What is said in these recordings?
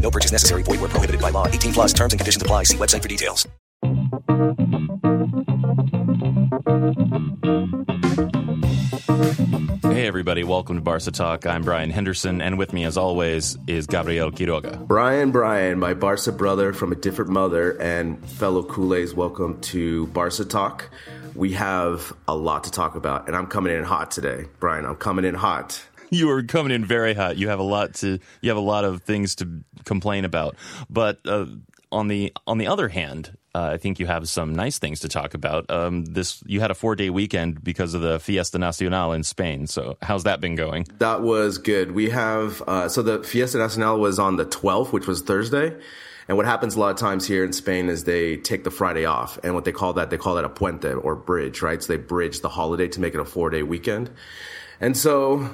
No purchase necessary. Void where prohibited by law. 18 plus terms and conditions apply. See website for details. Hey, everybody. Welcome to Barca Talk. I'm Brian Henderson, and with me, as always, is Gabriel Quiroga. Brian, Brian, my Barca brother from a different mother, and fellow culés, welcome to Barca Talk. We have a lot to talk about, and I'm coming in hot today. Brian, I'm coming in hot. You are coming in very hot. You have a lot to. You have a lot of things to complain about. But uh, on the on the other hand, uh, I think you have some nice things to talk about. Um, this you had a four day weekend because of the Fiesta Nacional in Spain. So how's that been going? That was good. We have uh, so the Fiesta Nacional was on the 12th, which was Thursday. And what happens a lot of times here in Spain is they take the Friday off, and what they call that they call that a puente or bridge, right? So they bridge the holiday to make it a four day weekend. And so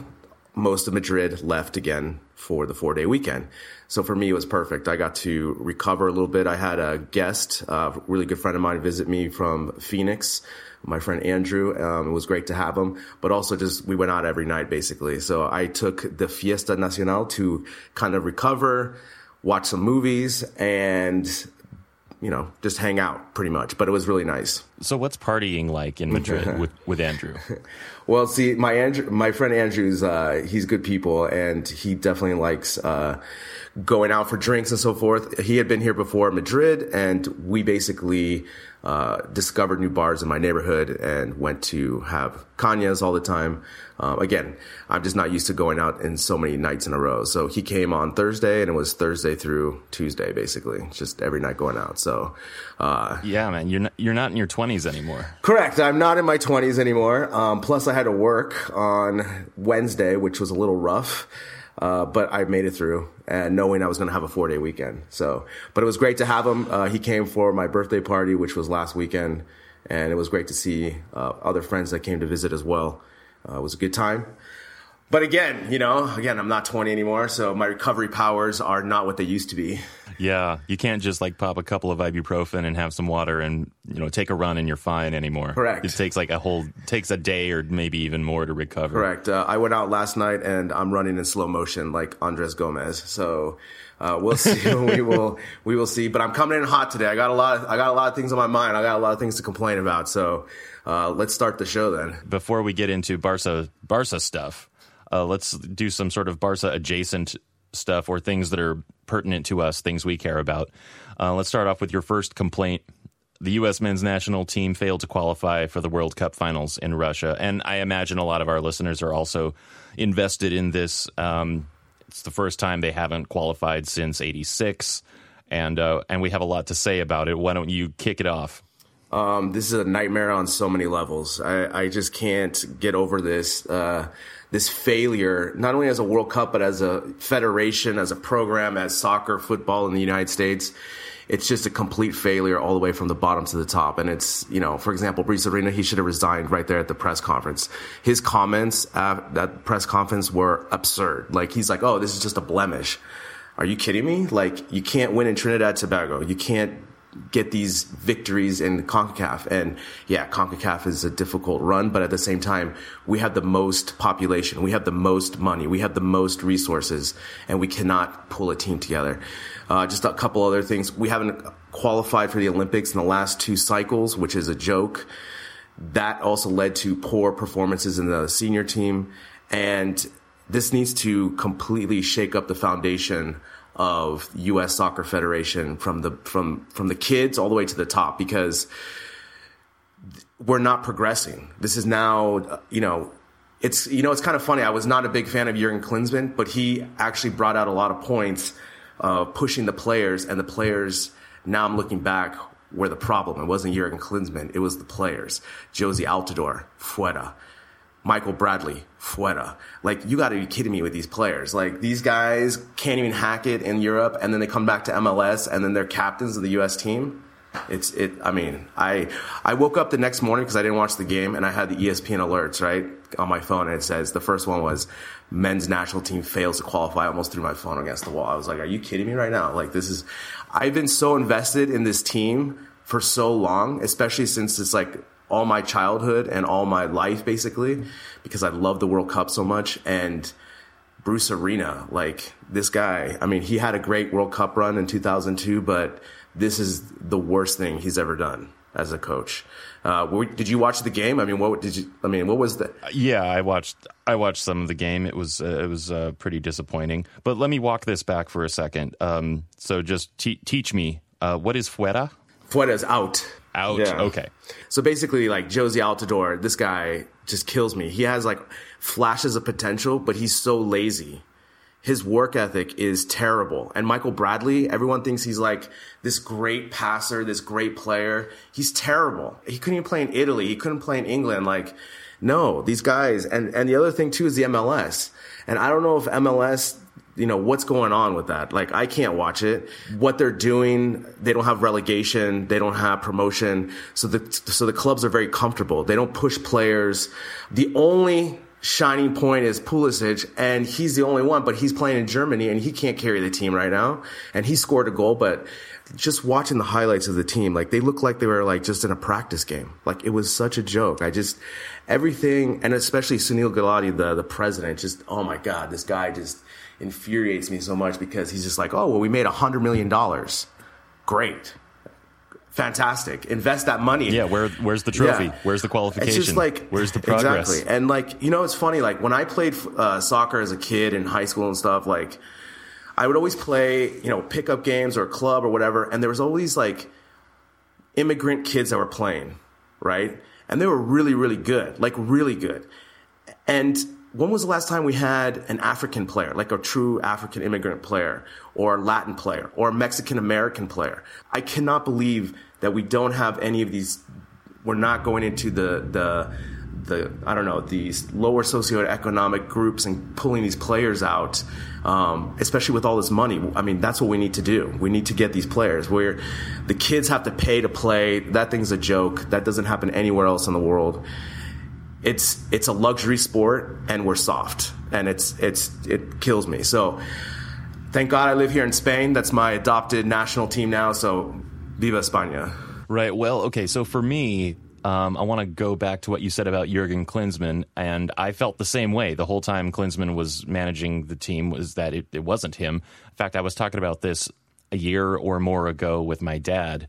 most of Madrid left again for the four day weekend. So for me, it was perfect. I got to recover a little bit. I had a guest, a really good friend of mine, visit me from Phoenix. My friend Andrew. Um, it was great to have him, but also just we went out every night basically. So I took the Fiesta Nacional to kind of recover, watch some movies, and you know, just hang out pretty much. But it was really nice. So what's partying like in Madrid with, with Andrew? Well, see, my Andrew, my friend Andrew's, uh, he's good people and he definitely likes, uh, going out for drinks and so forth. He had been here before Madrid and we basically, uh, discovered new bars in my neighborhood and went to have cañas all the time. Um, again, I'm just not used to going out in so many nights in a row. So he came on Thursday and it was Thursday through Tuesday, basically, just every night going out. So, uh, yeah, man, you're not, you're not in your 20s anymore. Correct. I'm not in my 20s anymore. Um, plus I had to work on Wednesday, which was a little rough. Uh, but I made it through and knowing I was going to have a four day weekend. So, but it was great to have him. Uh, he came for my birthday party, which was last weekend. And it was great to see uh, other friends that came to visit as well. Uh, it was a good time. But again, you know, again, I'm not 20 anymore, so my recovery powers are not what they used to be. Yeah, you can't just like pop a couple of ibuprofen and have some water and you know take a run and you're fine anymore. Correct. It takes like a whole takes a day or maybe even more to recover. Correct. Uh, I went out last night and I'm running in slow motion like Andres Gomes. So uh, we'll see. we will we will see. But I'm coming in hot today. I got a lot. Of, I got a lot of things on my mind. I got a lot of things to complain about. So uh, let's start the show then. Before we get into Barca Barca stuff, uh, let's do some sort of Barca adjacent stuff or things that are pertinent to us, things we care about. Uh, let's start off with your first complaint. The U.S. men's national team failed to qualify for the World Cup finals in Russia. And I imagine a lot of our listeners are also invested in this. Um, it's the first time they haven't qualified since 86. And, uh, and we have a lot to say about it. Why don't you kick it off? Um, this is a nightmare on so many levels. I, I just can't get over this. Uh, this failure, not only as a World Cup, but as a federation, as a program, as soccer, football in the United States. It's just a complete failure all the way from the bottom to the top. And it's, you know, for example, Bruce Arena, he should have resigned right there at the press conference. His comments at that press conference were absurd. Like, he's like, oh, this is just a blemish. Are you kidding me? Like, you can't win in Trinidad Tobago. You can't get these victories in CONCACAF. And yeah, CONCACAF is a difficult run, but at the same time, we have the most population, we have the most money, we have the most resources, and we cannot pull a team together. Uh, just a couple other things. We haven't qualified for the Olympics in the last two cycles, which is a joke. That also led to poor performances in the senior team. And this needs to completely shake up the foundation of U.S. Soccer Federation from the from from the kids all the way to the top because we're not progressing. This is now, you know, it's you know it's kind of funny. I was not a big fan of Jurgen Klinsmann, but he actually brought out a lot of points, uh, pushing the players and the players. Now I'm looking back where the problem. It wasn't Jurgen Klinsmann. It was the players. Jozy Altidore, fuera. Michael Bradley, fuera. Like, you gotta be kidding me with these players. Like, these guys can't even hack it in Europe, and then they come back to MLS, and then they're captains of the U.S. team. It's it. I mean, I I woke up the next morning because I didn't watch the game, and I had the ESPN alerts right on my phone, and it says the first one was men's national team fails to qualify. I almost threw my phone against the wall. I was like, "Are you kidding me right now?" Like this is. I've been so invested in this team for so long, especially since it's like all my childhood and all my life basically, because I love the World Cup so much and. Bruce Arena, like this guy. I mean, he had a great World Cup run in 2002, but this is the worst thing he's ever done as a coach. Uh, did you watch the game? I mean, what did you? I mean, what was the? Yeah, I watched. I watched some of the game. It was uh, it was uh, pretty disappointing. But let me walk this back for a second. Um, so just te- teach me uh, what is fuera. Fuera is out. Out. Yeah. Okay. So basically, like Jozy Altidore, this guy just kills me. He has like flashes of potential, but he's so lazy his work ethic is terrible. And Michael Bradley, everyone thinks he's like this great passer, this great player. He's terrible. He couldn't even play in Italy. He couldn't play in England. Like, no, these guys. And, and the other thing too is the MLS. And I don't know if MLS, you know, what's going on with that? Like, I can't watch it. What they're doing, they don't have relegation. They don't have promotion. So the, so the clubs are very comfortable. They don't push players. The only shining point is Pulisic, and he's the only one, but he's playing in Germany and he can't carry the team right now. And he scored a goal, but just watching the highlights of the team, like they look like they were like just in a practice game. Like it was such a joke. I just everything, and especially Sunil Gulati, the the president, just oh my god, this guy just infuriates me so much because he's just like, oh well, we made a hundred million dollars, great fantastic. Invest that money. Yeah, where where's the trophy? Yeah. Where's the qualification? It's just like where's the progress? Exactly. And like you know, it's funny. Like when I played uh, soccer as a kid in high school and stuff, like I would always play you know pickup games or club or whatever, and there was always like immigrant kids that were playing, right? And they were really really good, like really good. And when was the last time we had an African player, like a true African immigrant player, or Latin player, or a Mexican American player? I cannot believe that we don't have any of these. We're not going into the the the I don't know these lower socioeconomic groups and pulling these players out, um, especially with all this money. I mean, that's what we need to do. We need to get these players where the kids have to pay to play. That thing's a joke. That doesn't happen anywhere else in the world. It's it's a luxury sport, and we're soft, and it's it's it kills me. So, thank God I live here in Spain. That's my adopted national team now. So Viva España. Right. Well, okay. So for me, um, I want to go back to what you said about Jurgen Klinsmann, and I felt the same way the whole time Klinsmann was managing the team. Was that it, it wasn't him? In fact, I was talking about this a year or more ago with my dad,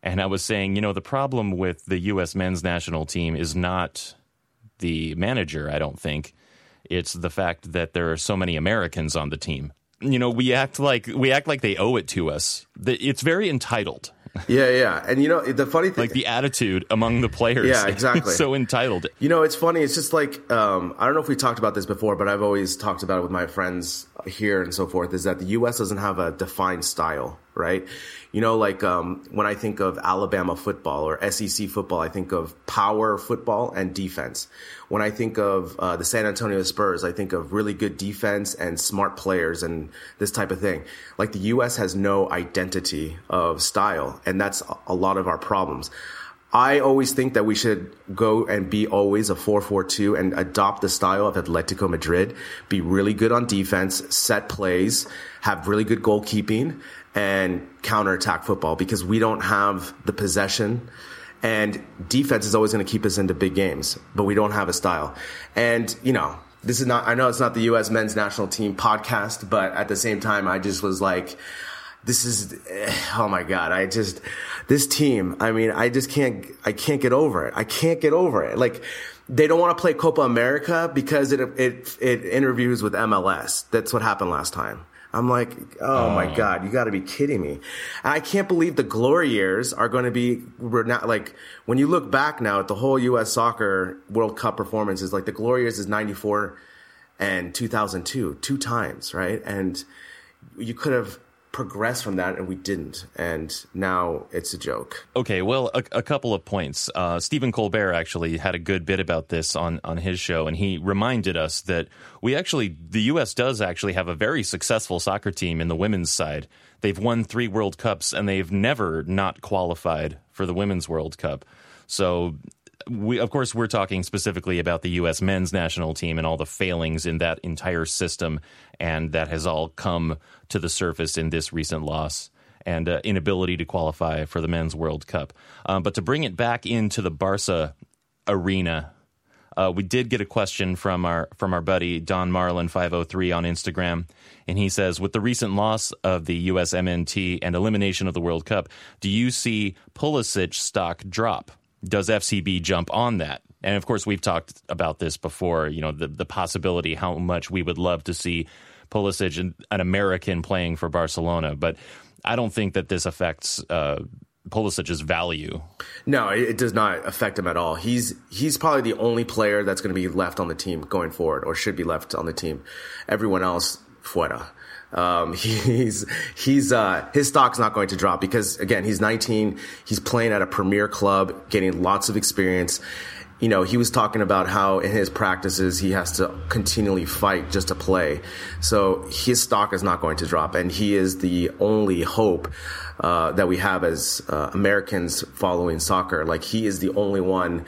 and I was saying, you know, the problem with the U.S. men's national team is not the manager. I don't think it's the fact that there are so many Americans on the team. You know, we act like we act like they owe it to us. It's very entitled yeah, yeah. And you know, the funny thing like the attitude among the players. Yeah, exactly. so entitled. You know, it's funny. It's just like um, I don't know if we talked about this before, but I've always talked about it with my friends here and so forth. Is that the U.S. doesn't have a defined style, right? You know, like um, when I think of Alabama football or SEC football, I think of power football and defense. When I think of uh, the San Antonio Spurs, I think of really good defense and smart players and this type of thing. Like the U.S. has no identity of style, and that's a lot of our problems. I always think that we should go and be always a 4-4-2 and adopt the style of Atletico Madrid, be really good on defense, set plays, have really good goalkeeping and counterattack football because we don't have the possession and defense is always going to keep us into big games, but we don't have a style. And, you know, this is not, I know it's not the U.S. men's national team podcast, but at the same time, I just was like, this is, eh, oh my God, I just, this team, I mean, I just can't, I can't get over it. I can't get over it. Like, they don't want to play Copa America because it, it, it interviews with MLS. That's what happened last time I'm like, oh, oh. my God, you got to be kidding me. And I can't believe the glory years are going to be, we're not like, when you look back now at the whole U.S. soccer World Cup performances, like the glory years is 94 and 2002, two times, right? And you could have progress from that, and we didn't. And now it's a joke. Okay, well, a, a couple of points. Uh, Stephen Colbert actually had a good bit about this on, on his show, and he reminded us that we actually, the U.S. does actually have a very successful soccer team in the women's side. They've won three World Cups, and they've never not qualified for the Women's World Cup. So we, of course, we're talking specifically about the U.S. men's national team and all the failings in that entire system, and that has all come to the surface in this recent loss and uh, inability to qualify for the men's World Cup. Um, but to bring it back into the Barca arena, uh, we did get a question from our from our buddy Don Marlin five hundred three on Instagram, and he says, with the recent loss of the U.S. MNT and elimination of the World Cup, do you see Pulisic stock drop? Does FCB jump on that? And of course, we've talked about this before. You know, the the possibility how much we would love to see Pulisic, an, an American, playing for Barcelona, but I don't think that this affects. Uh, Pulisic's value. No, it does not affect him at all. He's he's probably the only player that's going to be left on the team going forward, or should be left on the team. Everyone else, fuera. Um, he's he's uh, his stock's not going to drop because again he's 19. He's playing at a premier club, getting lots of experience. You know, he was talking about how in his practices he has to continually fight just to play. So his stock is not going to drop, and he is the only hope uh, that we have as uh, Americans following soccer. Like he is the only one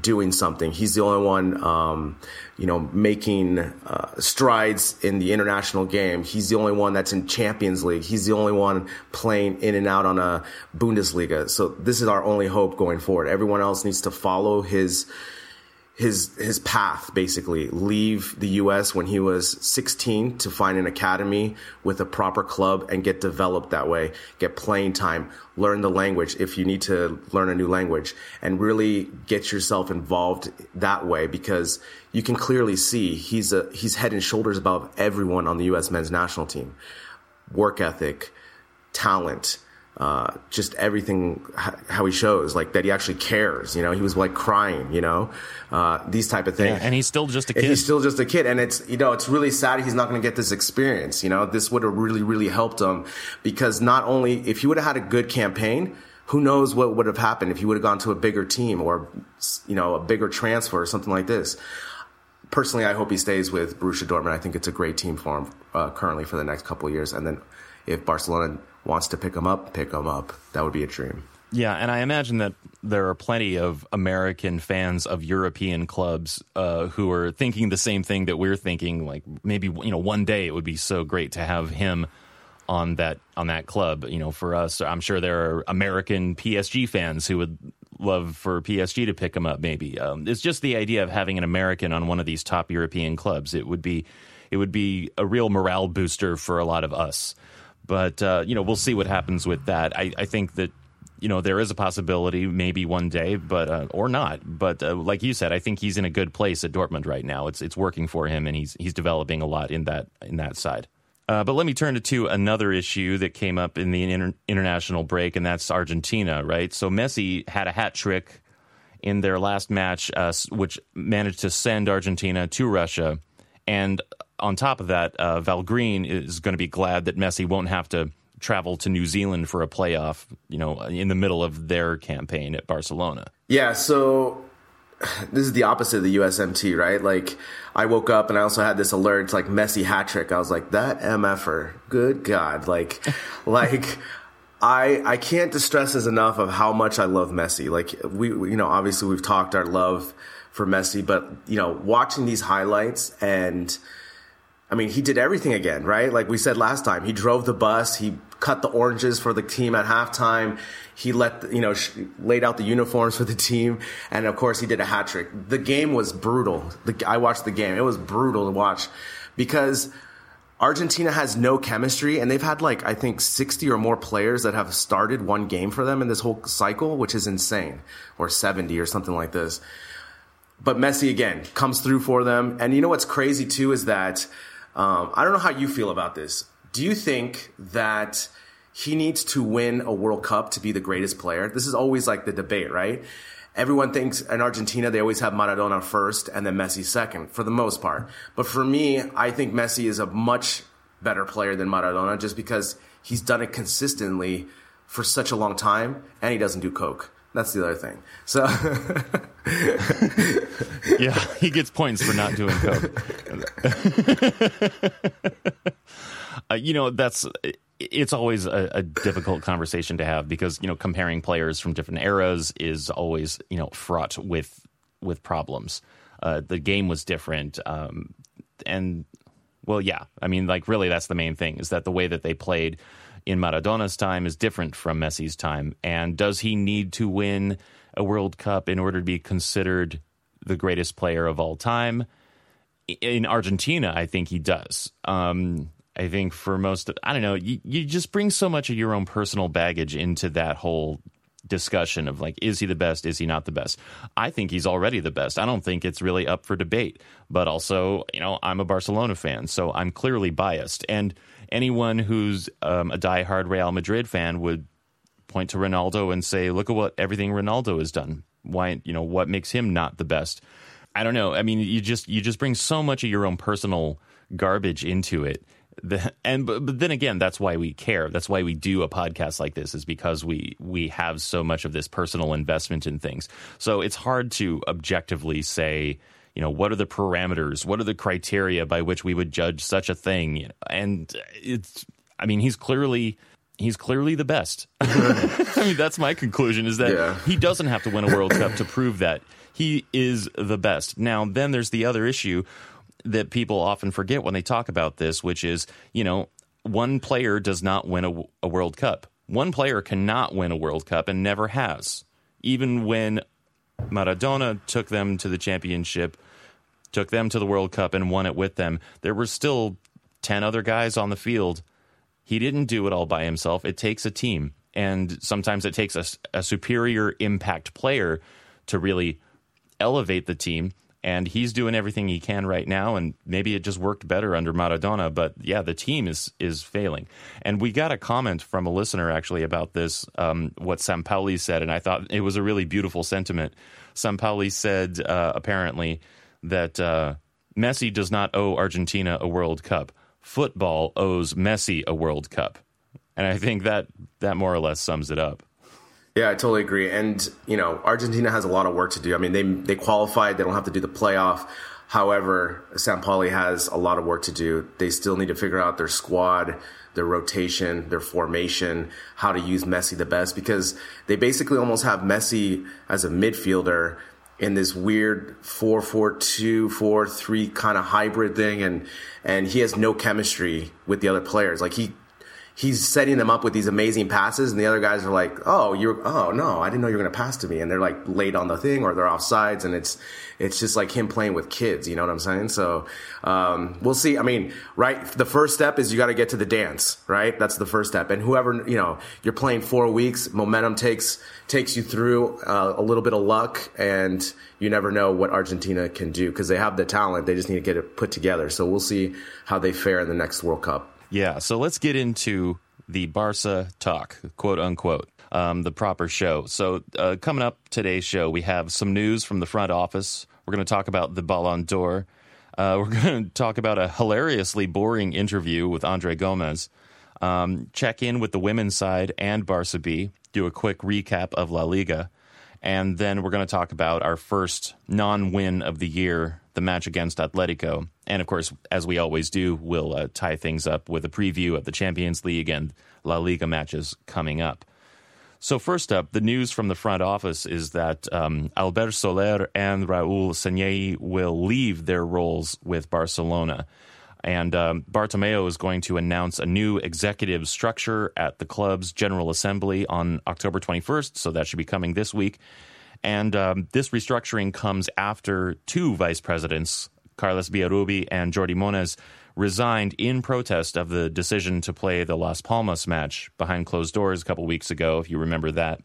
doing something. He's the only one, um, you know, making uh, strides in the international game. He's the only one that's in Champions League. He's the only one playing in and out on a Bundesliga. So this is our only hope going forward. Everyone else needs to follow his his his path basically. Leave the US when he was 16 to find an academy with a proper club and get developed that way get playing time learn the language if you need to learn a new language and really get yourself involved that way because you can clearly see he's a he's head and shoulders above everyone on the US men's national team. Work ethic talent uh, just everything how he shows like that he actually cares you know? He was like crying you know? Uh, these type of things. yeah, and he's still just a kid and he's still just a kid and it's you know it's really sad he's not going to get this experience you know? This would have really really helped him because not only if he would have had a good campaign who knows what would have happened if he would have gone to a bigger team or you know a bigger transfer or something like this. Personally i hope he stays with borussia dortmund. I think it's a great team for him uh, currently for the next couple of years and then if barcelona wants to pick them up, pick them up. That would be a dream. Yeah, and I imagine that there are plenty of American fans of European clubs uh, who are thinking the same thing that we're thinking. Like maybe you know one day it would be so great to have him on that on that club. You know, for us, I'm sure there are American PSG fans who would love for PSG to pick him up. Maybe um, it's just the idea of having an American on one of these top European clubs. It would be it would be a real morale booster for a lot of us. But uh, you know, we'll see what happens with that. I, I, think that you know there is a possibility, maybe one day, but uh, or not. But uh, like you said, I think he's in a good place at Dortmund right now. It's it's working for him, and he's he's developing a lot in that in that side. Uh, but let me turn to, to another issue that came up in the inter- international break, and that's Argentina, right? So Messi had a hat trick in their last match, uh, which managed to send Argentina to Russia. And on top of that, uh, Val Green is going to be glad that Messi won't have to travel to New Zealand for a playoff, you know, in the middle of their campaign at Barcelona. Yeah, so this is the opposite of the USMT, right? Like I woke up and I also had this alert, like Messi hat trick. I was like, that MFer, good God. Like, like, I, I can't distress this enough of how much I love Messi. Like we, you know, obviously we've talked our love for Messi, but you know, watching these highlights and, I mean, he did everything again, right? Like we said last time, he drove the bus, he cut the oranges for the team at halftime, he let you know sh- laid out the uniforms for the team, and of course he did a hat trick. The game was brutal. The, I watched the game; it was brutal to watch because Argentina has no chemistry, and they've had like I think sixty or more players that have started one game for them in this whole cycle, which is insane, or seventy or something like this. But Messi again comes through for them, and you know what's crazy too is that um, I don't know how you feel about this. do you think that he needs to win a World Cup to be the greatest player? This is always like the debate, right? Everyone thinks in Argentina they always have Maradona first and then Messi second for the most part. But for me, I think Messi is a much better player than Maradona just because he's done it consistently for such a long time and he doesn't do coke. That's the other thing. So yeah, he gets points for not doing coke. uh, you know, that's it's always a, a, difficult conversation to have because you know comparing players from different eras is always you know fraught with with problems. Uh, the game was different, um, and well, yeah, I mean, like really, that's the main thing is that the way that they played in Maradona's time is different from Messi's time. And does he need to win a World Cup in order to be considered the greatest player of all time? In Argentina, I think he does. Um, I think for most, I don't know, you, you just bring so much of your own personal baggage into that whole discussion of like, is he the best? Is he not the best? I think he's already the best. I don't think it's really up for debate. But also, you know, I'm a Barcelona fan, so I'm clearly biased. And anyone who's um, a diehard Real Madrid fan would point to Ronaldo and say, look at what everything Ronaldo has done. Why, you know, what makes him not the best? I don't know. I mean, you just you just bring so much of your own personal garbage into it the, and but, but then again that's why we care that's why we do a podcast like this is because we we have so much of this personal investment in things so it's hard to objectively say you know what are the parameters what are the criteria by which we would judge such a thing and it's i mean he's clearly he's clearly the best i mean that's my conclusion is that yeah. he doesn't have to win a world cup to prove that he is the best now then there's the other issue that people often forget when they talk about this, which is, you know, one player does not win a, a World Cup. One player cannot win a World Cup and never has. Even when Maradona took them to the championship, took them to the World Cup, and won it with them, there were still 10 other guys on the field. He didn't do it all by himself. It takes a team. And sometimes it takes a, a superior impact player to really elevate the team. And he's doing everything he can right now. And maybe it just worked better under Maradona. But yeah the team is is failing. And we got a comment from a listener actually about this um, what Sampaoli said. And I thought it was a really beautiful sentiment. Sampaoli said uh, apparently that uh, Messi does not owe Argentina a World Cup football owes Messi a World Cup and I think that that more or less sums it up yeah, I totally agree. And you know, Argentina has a lot of work to do. I mean, they they qualified; they don't have to do the playoff. However, Sampaoli has a lot of work to do. They still need to figure out their squad, their rotation, their formation, how to use Messi the best because they basically almost have Messi as a midfielder in this weird 4-4-2, 4-3 kind of hybrid thing and and he has no chemistry with the other players. Like he he's setting them up with these amazing passes, and the other guys are like, "Oh, you're oh no, I didn't know you were going to pass to me," and they're like late on the thing or they're off sides, and it's it's just like him playing with kids. You know what I'm saying? So um, we'll see. I mean, right? The first step is you got to get to the dance, right? That's the first step, and whoever you know, you're playing four weeks, momentum takes takes you through uh, a little bit of luck, and you never know what Argentina can do because they have the talent. They just need to get it put together. So we'll see how they fare in the next World Cup. Yeah, so let's get into the Barca talk, quote unquote, um, the proper show. So, uh, coming up today's show, we have some news from the front office. We're going to talk about the Ballon d'Or. Uh, we're going to talk about a hilariously boring interview with Andre Gomes. Um, check in with the women's side and Barca B. Do a quick recap of La Liga. And then we're going to talk about our first non win of the year, the match against Atletico. And of course, as we always do, we'll uh, tie things up with a preview of the Champions League and La Liga matches coming up. So, first up, the news from the front office is that um, Albert Soler and Raul Sanllehi will leave their roles with Barcelona. And um, Bartomeu is going to announce a new executive structure at the club's General Assembly on October 21st. So that should be coming this week. And um, this restructuring comes after two vice presidents, Carlos Vilarrubí and Jordi Monés, resigned in protest of the decision to play the Las Palmas match behind closed doors a couple weeks ago, if you remember that.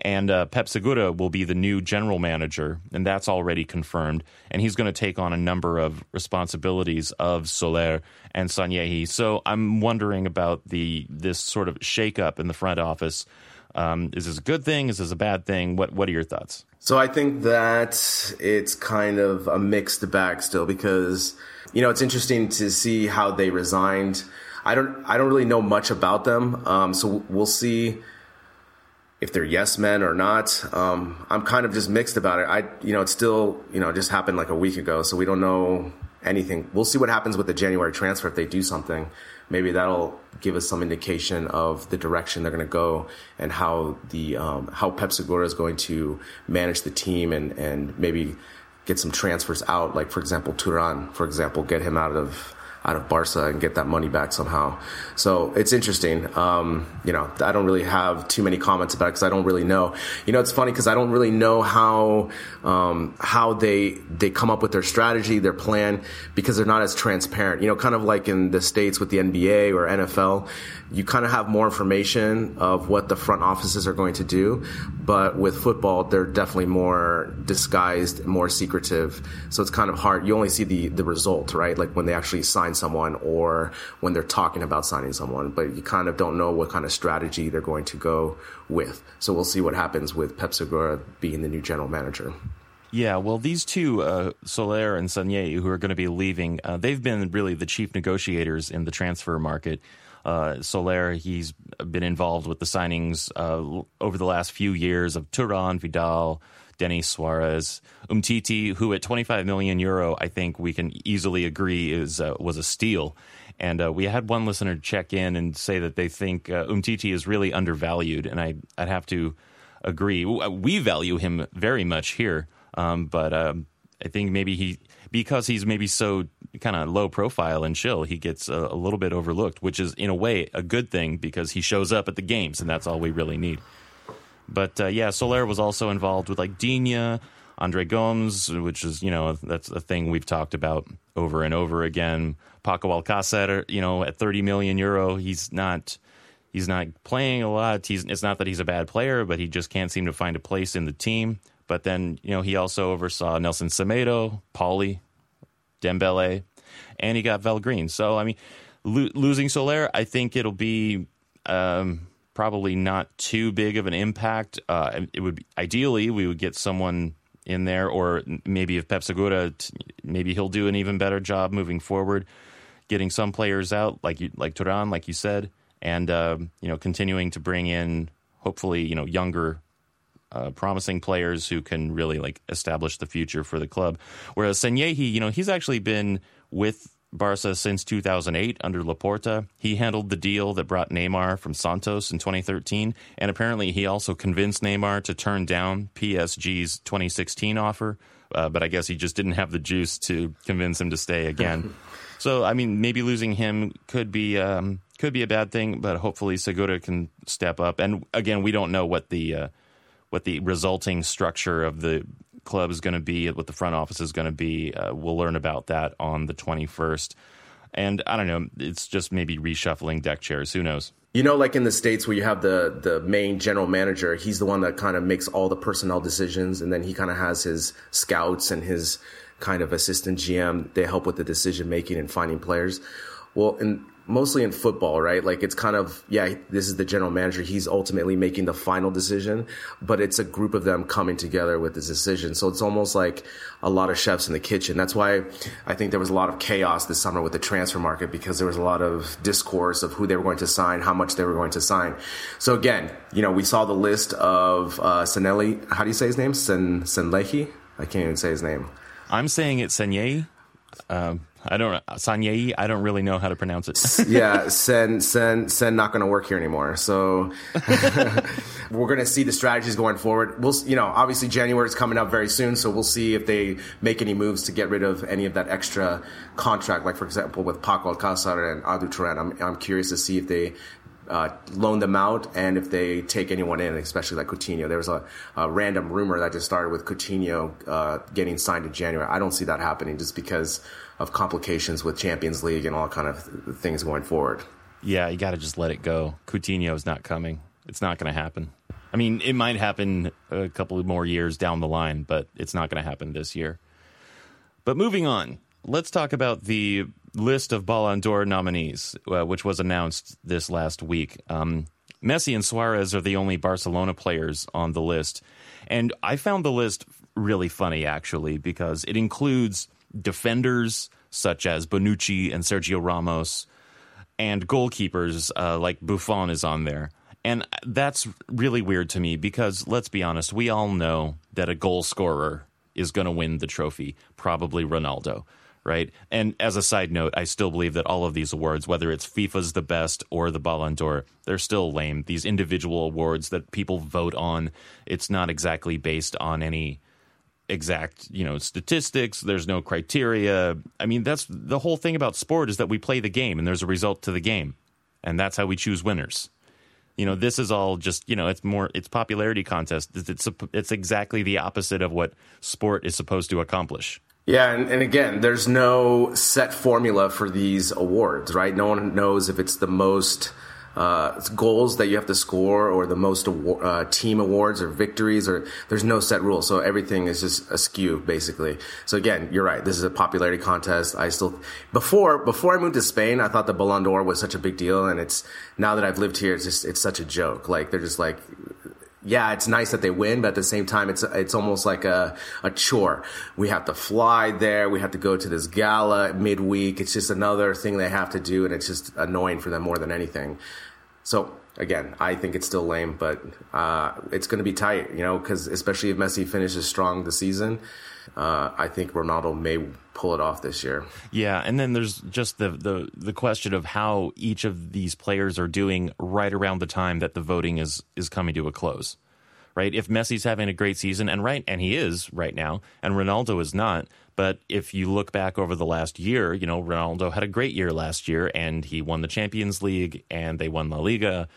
And uh, Pep Segura will be the new general manager, and that's already confirmed. And he's going to take on a number of responsibilities of Soler and Sanllehi. So I'm wondering about the this sort of shakeup in the front office. Um, is this a good thing? Is this a bad thing? What What are your thoughts? So I think that it's kind of a mixed bag still because you know it's interesting to see how they resigned. I don't I don't really know much about them, um, so we'll see if they're yes men or not. Um, I'm kind of just mixed about it. I, you know, it still, you know, just happened like a week ago, so we don't know anything. We'll see what happens with the January transfer if they do something. Maybe that'll give us some indication of the direction they're going to go and how the um, how Pep Segura is going to manage the team and and maybe get some transfers out. Like for example, Turan, for example, get him out of out of Barca and get that money back somehow. So it's interesting. Um, you know, I don't really have too many comments about it because I don't really know. You know, it's funny because I don't really know how um, how they they come up with their strategy, their plan, because they're not as transparent. You know, kind of like in the states with the NBA or NFL, you kind of have more information of what the front offices are going to do, but with football, they're definitely more disguised, more secretive. So it's kind of hard. You only see the the result, right? Like when they actually sign someone or when they're talking about signing someone, but you kind of don't know what kind of strategy they're going to go with. So we'll see what happens with Pep Segura being the new general manager. Yeah, well, these two, uh, Soler and Sanllehi, who are going to be leaving, uh, they've been really the chief negotiators in the transfer market. Uh, Soler, he's been involved with the signings uh, over the last few years of Turan, Vidal, Denis Suarez, Umtiti, who at 25 million euro, I think we can easily agree is uh, was a steal. And uh, we had one listener check in and say that they think uh, Umtiti is really undervalued, and I I'd have to agree. We value him very much here, um, but um, I think maybe he because he's maybe so kind of low profile and chill, he gets a, a little bit overlooked, which is in a way a good thing because he shows up at the games, and that's all we really need. But uh, yeah, Soler was also involved with like Digne, Andre Gomes, which is you know that's a thing we've talked about over and over again. Paco Alcacer, you know, at 30 million euro, he's not he's not playing a lot. He's it's not that he's a bad player, but he just can't seem to find a place in the team. But then you know he also oversaw Nelson Semedo, Pauly, Dembele, and he got Val Green. So I mean, lo- losing Soler, I think it'll be. Um, probably not too big of an impact. Uh, it would be, ideally we would get someone in there, or maybe if Pep Segura, maybe he'll do an even better job moving forward, getting some players out like you, like Turan, like you said, and uh, you know continuing to bring in hopefully you know younger. Uh, promising players who can really like establish the future for the club. Whereas Sanllehi, you know, he's actually been with Barca since 2008 under Laporta. He handled the deal that brought Neymar from Santos in 2013, and apparently he also convinced Neymar to turn down PSG's 2016 offer. Uh, but I guess he just didn't have the juice to convince him to stay again. so I mean, maybe losing him could be um, could be a bad thing, but hopefully Segura can step up. And again, we don't know what the uh, what the resulting structure of the club is going to be, what the front office is going to be. Uh, we'll learn about that on the 21st. And I don't know, it's just maybe reshuffling deck chairs. Who knows? You know, like in the states where you have the the main general manager, he's the one that kind of makes all the personnel decisions, and then he kind of has his scouts and his kind of assistant GM. They help with the decision making and finding players. Well, in mostly in football, right? Like it's kind of, yeah, this is the general manager. He's ultimately making the final decision, but it's a group of them coming together with this decision. So it's almost like a lot of chefs in the kitchen. That's why I think there was a lot of chaos this summer with the transfer market because there was a lot of discourse of who they were going to sign, how much they were going to sign. So again, you know, we saw the list of uh, Sanelli. How do you say his name? Sen Senlehi? I can't even say his name. I'm saying it Senye. Um, I don't Sanllehi. I don't really know how to pronounce it. yeah, Sen Sen Sen not going to work here anymore. So we're going to see the strategies going forward. We'll you know obviously January is coming up very soon, so we'll see if they make any moves to get rid of any of that extra contract. Like for example with Paco Alcacer and Arda Turan. I'm I'm curious to see if they uh, loan them out and if they take anyone in, especially like Coutinho. There was a, a random rumor that just started with Coutinho uh, getting signed in January. I don't see that happening just because of complications with Champions League and all kind of things going forward. Yeah, you got to just let it go. Coutinho is not coming. It's not going to happen. I mean, it might happen a couple more years down the line, but it's not going to happen this year. But moving on, let's talk about the list of Ballon d'Or nominees, uh, which was announced this last week. Um, Messi and Suarez are the only Barcelona players on the list. And I found the list really funny, actually, because it includes defenders such as Bonucci and Sergio Ramos, and goalkeepers uh, like Buffon is on there. And that's really weird to me because let's be honest, we all know that a goal scorer is going to win the trophy, probably Ronaldo, right? And as a side note, I still believe that all of these awards, whether it's FIFA's the best or the Ballon d'Or, they're still lame. These individual awards that people vote on, it's not exactly based on any exact, you know, statistics, there's no criteria. I mean, that's the whole thing about sport is that we play the game and there's a result to the game. And that's how we choose winners. You know this is all just you know it's more it's popularity contest. It's it's, it's exactly the opposite of what sport is supposed to accomplish. Yeah and, and again there's no set formula for these awards right? No one knows if it's the most uh, goals that you have to score or the most award, uh, team awards or victories or there's no set rule so everything is just askew basically so again you're right this is a popularity contest i still before before i moved to spain i thought the ballon d'or was such a big deal and it's now that i've lived here it's just it's such a joke like they're just like yeah, it's nice that they win, but at the same time, it's it's almost like a, a chore. We have to fly there. We have to go to this gala midweek. It's just another thing they have to do, and it's just annoying for them more than anything. So again, I think it's still lame, but uh, it's going to be tight, you know, because especially if Messi finishes strong this season, uh, I think Ronaldo may pull it off this year. Yeah, and then there's just the, the the question of how each of these players are doing right around the time that the voting is is coming to a close. Right? If Messi's having a great season and right and he is right now and Ronaldo is not, but if you look back over the last year, you know, Ronaldo had a great year last year and he won the Champions League and they won La Liga.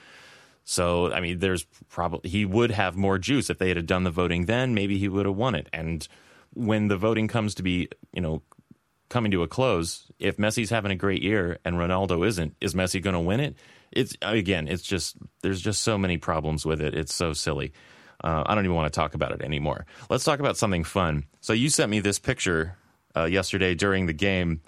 So, I mean, there's probably he would have more juice if they had done the voting then, maybe he would have won it. And when the voting comes to be, you know, coming to a close, if Messi's having a great year and Ronaldo isn't, is Messi going to win it? It's again, it's just there's just so many problems with it. It's so silly. Uh, I don't even want to talk about it anymore. Let's talk about something fun. So you sent me this picture uh, yesterday during the game.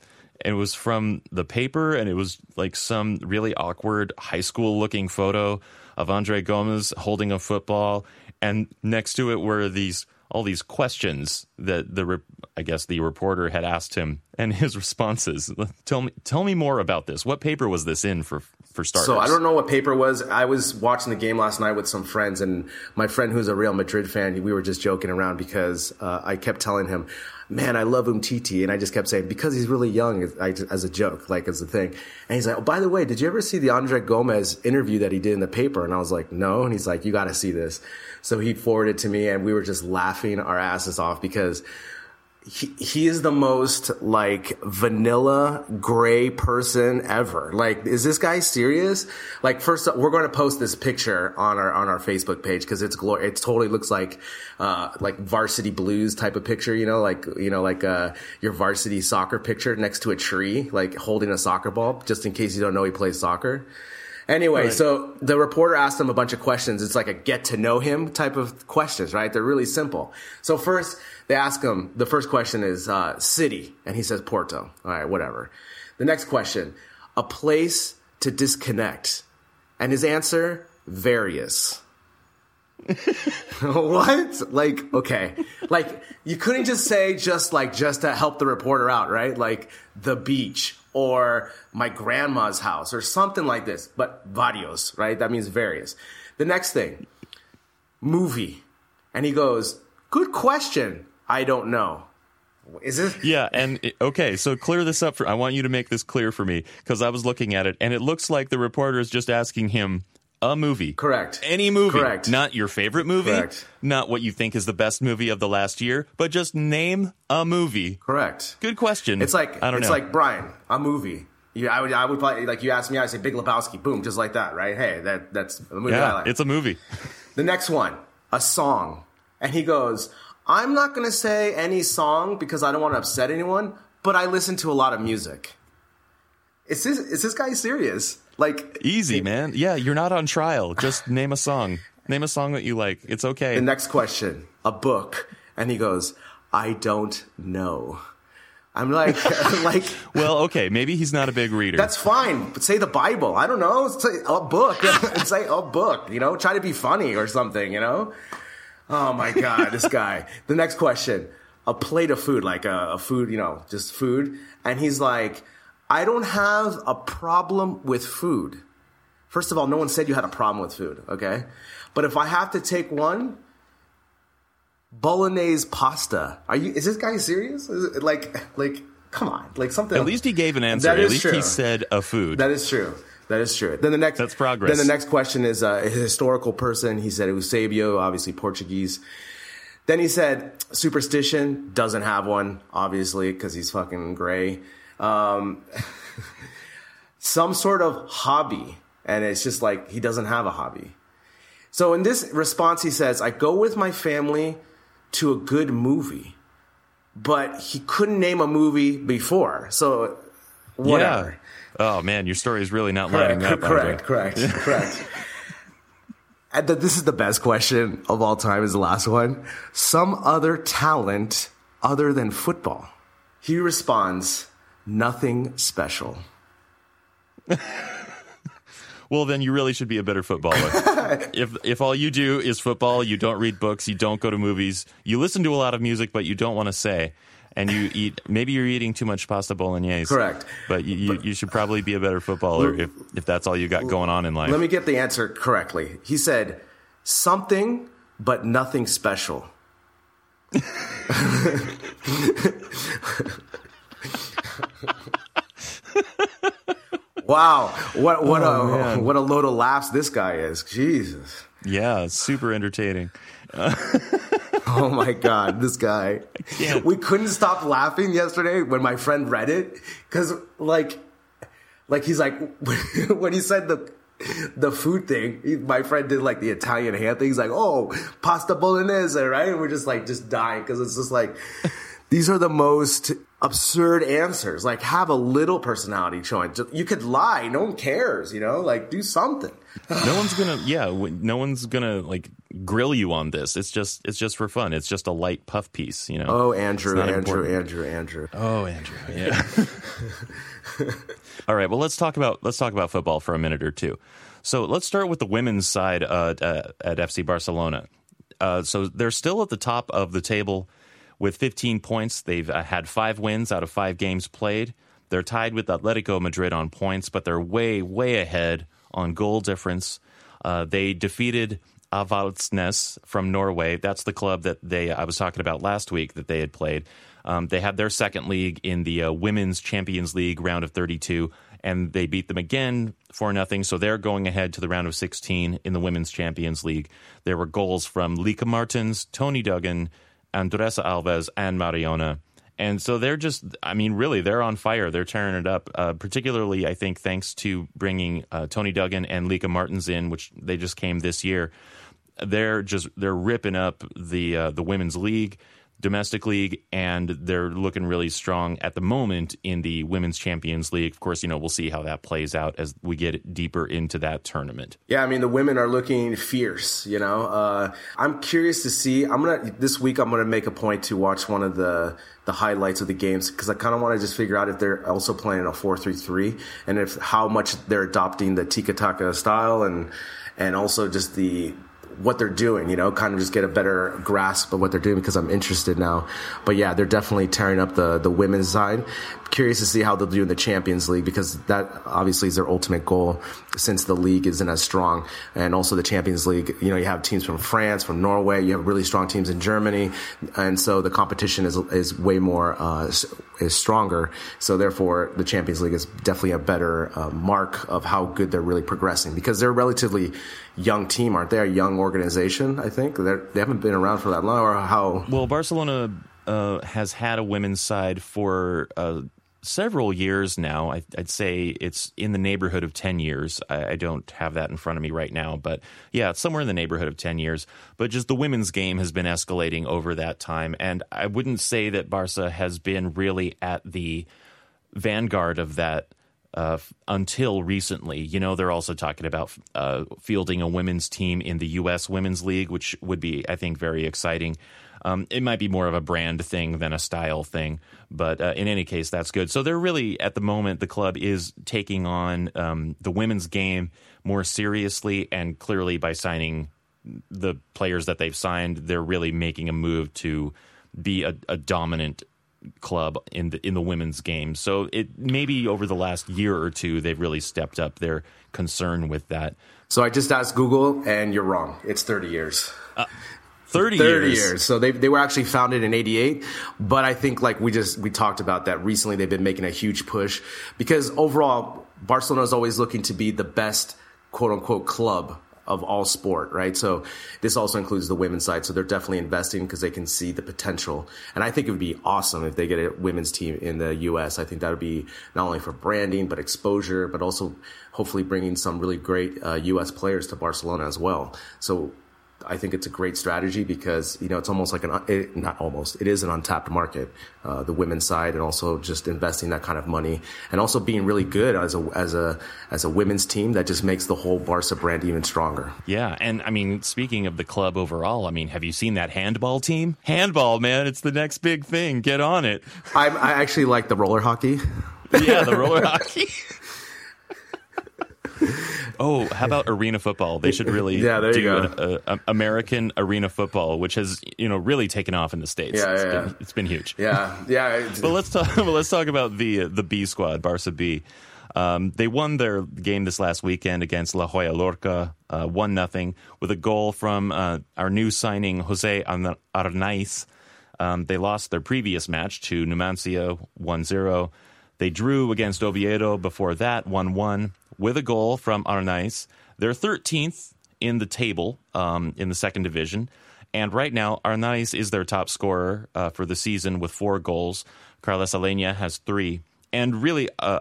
It was from the paper, and it was like some really awkward high school looking photo of Andre Gomes holding a football, and next to it were these all these questions that the I guess the reporter had asked him and his responses. Tell me tell me more about this. What paper was this in for for starters? So I don't know what paper was. I was watching the game last night with some friends, and my friend who's a Real Madrid fan, we were just joking around because uh, I kept telling him, "Man, I love Umtiti," and I just kept saying because he's really young, as a joke, like as a thing. And he's like, "Oh, by the way, did you ever see the Andre Gomes interview that he did in the paper?" And I was like, "No," and he's like, "You got to see this." So he forwarded to me, and we were just laughing our asses off because he, he is the most like vanilla gray person ever. Like, is this guy serious? Like, first, we're going to post this picture on our on our Facebook page because it's glor. It totally looks like uh, like varsity blues type of picture. You know, like you know, like uh, your varsity soccer picture next to a tree, like holding a soccer ball, just in case you don't know he plays soccer. Anyway, right. so the reporter asked him a bunch of questions. It's like a get to know him type of questions, right? They're really simple. So first, they ask him, the first question is uh, city, and he says Porto. All right, whatever. The next question, a place to disconnect. And his answer, various. what? Like, okay. Like, you couldn't just say just like, just to help the reporter out, right? Like, the beach or my grandma's house or something like this. But varios, right? That means various. The next thing, movie. And he goes, good question. I don't know. Is it? Yeah, and okay, so clear this up for. I want you to make this clear for me because I was looking at it, and it looks like the reporter is just asking him a movie. Correct. Any movie. Correct. Not your favorite movie. Correct. Not what you think is the best movie of the last year, but just name a movie. Correct. Good question. It's like I don't it's know. like Brian, a movie. You, I would, I would probably like you ask me, I say Big Lebowski, boom, just like that, right? Hey, that that's a movie yeah, I like. It's a movie. the next one, a song, and he goes, I'm not going to say any song because I don't want to upset anyone, but I listen to a lot of music. Is this is this guy serious? Like easy, man. Yeah, you're not on trial. Just name a song. Name a song that you like. It's okay. The next question, a book, and he goes, "I don't know." I'm like, like well, okay, maybe he's not a big reader. that's fine. But say the Bible. I don't know. Say a book. say a book. You know, try to be funny or something. You know. Oh my god, this guy. The next question, a plate of food, like a, a food, you know, just food, and he's like, I don't have a problem with food. First of all, no one said you had a problem with food, okay? But if I have to take one, bolognese pasta. Are you? Is this guy serious? Is it like, like, come on, like something. At least he gave an answer. That At least true. he said a food. That is true. That is true. Then the next That's progress. Then the next question is uh, a historical person. He said Eusebio, obviously Portuguese. Then he said superstition doesn't have one, obviously, because he's fucking gray. Um, some sort of hobby, and it's just like he doesn't have a hobby. So in this response, he says, "I go with my family to a good movie," but he couldn't name a movie before, so whatever. Yeah. Oh man, your story is really not lining up. correct, correct, correct. And this is the best question of all time. Is the last one. Some other talent other than football. He responds, "Nothing special." Well, then you really should be a better footballer. if if all you do is football, you don't read books, you don't go to movies, you listen to a lot of music, but you don't want to say, and you eat. Maybe you're eating too much pasta bolognese. Correct. But you, you, you should probably be a better footballer if if that's all you got going on in life. Let me get the answer correctly. He said, "Something, but nothing special." wow, what what oh, a what a load of laughs this guy is. Jesus. yeah, super entertaining. Oh my god, this guy. We couldn't stop laughing yesterday when my friend read it cuz like like he's like when he said the the food thing, he, my friend did like the Italian hand thing. He's like, "Oh, pasta bolognese," right? And we're just like just dying cuz it's just like these are the most absurd answers. Like have a little personality showing. You could lie, no one cares, you know? Like do something. No one's gonna, yeah, no one's gonna like grill you on this. It's just, it's just for fun. It's just a light puff piece, you know. Oh, Andrew, It's Andrew, important. Andrew, Andrew. Oh, Andrew. Yeah. All right. Well, let's talk about let's talk about football for a minute or two. So let's start with the women's side uh, at, at FC Barcelona. Uh, so they're still at the top of the table with 15 points. They've uh, had five wins out of five games played. They're tied with Atletico Madrid on points, but they're way way ahead on goal difference. Uh, they defeated Avaldsnes from Norway. That's the club that they I was talking about last week that they had played. Um, they had their second league in the uh, Women's Champions League round of 32, and they beat them again for nothing. So they're going ahead to the round of 16 in the Women's Champions League. There were goals from Lieke Martens, Toni Duggan, Andressa Alves, and Mariona. And so they're just, I mean, really, they're on fire. They're tearing it up. Uh, particularly, I think, thanks to bringing uh, Toni Duggan and Lieke Martens in, which they just came this year. They're just they're ripping up the uh, the women's league, domestic league, and they're looking really strong at the moment in the women's Champions League. Of course, you know we'll see how that plays out as we get deeper into that tournament. Yeah, I mean the women are looking fierce. You know, uh, I'm curious to see. I'm gonna this week. I'm gonna make a point to watch one of the the highlights of the games because I kind of want to just figure out if they're also playing a four three three and if how much they're adopting the tiki taka style and and also just the what they're doing, you know, kind of just get a better grasp of what they're doing because I'm interested now. But yeah, they're definitely tearing up the the women's side. Curious to see how they'll do in the Champions League because that obviously is their ultimate goal since the league isn't as strong. And also the Champions League, you know, you have teams from France, from Norway, you have really strong teams in Germany, and so the competition is is way more uh, is stronger. So therefore, the Champions League is definitely a better uh, mark of how good they're really progressing because they're a relatively young team, aren't they? A young organization, I think. They're, they haven't been around for that long, or how? Well, Barcelona uh, has had a women's side for uh, several years now. I, I'd say it's in the neighborhood of 10 years. I, I don't have that in front of me right now, but yeah, it's somewhere in the neighborhood of 10 years. But just the women's game has been escalating over that time. And I wouldn't say that Barca has been really at the vanguard of that uh, until recently. You know, they're also talking about uh, fielding a women's team in the U.S. Women's League, which would be, I think, very exciting. Um, it might be more of a brand thing than a style thing, but uh, in any case, that's good. So they're really, at the moment, the club is taking on um, the women's game more seriously, and clearly by signing the players that they've signed, they're really making a move to be a, a dominant club in the in the women's game. So it maybe over the last year or two they've really stepped up their concern with that. So I just asked Google, and you're wrong. It's 30 years. Uh, 30, 30 years. years. So they, they were actually founded in 88. But I think like we just, we talked about that recently. They've been making a huge push because overall, Barcelona is always looking to be the best quote unquote club of all sport, right? So this also includes the women's side. So they're definitely investing because they can see the potential. And I think it would be awesome if they get a women's team in the U.S. I think that would be not only for branding, but exposure, but also hopefully bringing some really great uh, U.S. players to Barcelona as well. So I think it's a great strategy because you know it's almost like an it, not almost it is an untapped market, uh, the women's side, and also just investing that kind of money and also being really good as a as a as a women's team that just makes the whole Barca brand even stronger. Yeah, and I mean, speaking of the club overall, I mean, have you seen that handball team? Handball, man, it's the next big thing. Get on it. I, I actually like the roller hockey. Yeah, the roller hockey. Oh, how about arena football? They should really Yeah, there you do go. an a- American arena football, which has you know really taken off in the states. Yeah, It's yeah, been- yeah. it's been huge. Yeah, yeah. But let's talk. Well, let's talk about the the B squad, Barca B. Um, they won their game this last weekend against La Jolla Lorca, uh, one nothing, with a goal from uh, our new signing Jose Arna- Arnaiz. Um, they lost their previous match to Numancia 1-0. They drew against Oviedo before that 1-1 with a goal from Arnaiz. They're 13th in the table um, in the second division. And right now, Arnaiz is their top scorer uh, for the season with four goals. Carlos Aleñá has three. And really, uh,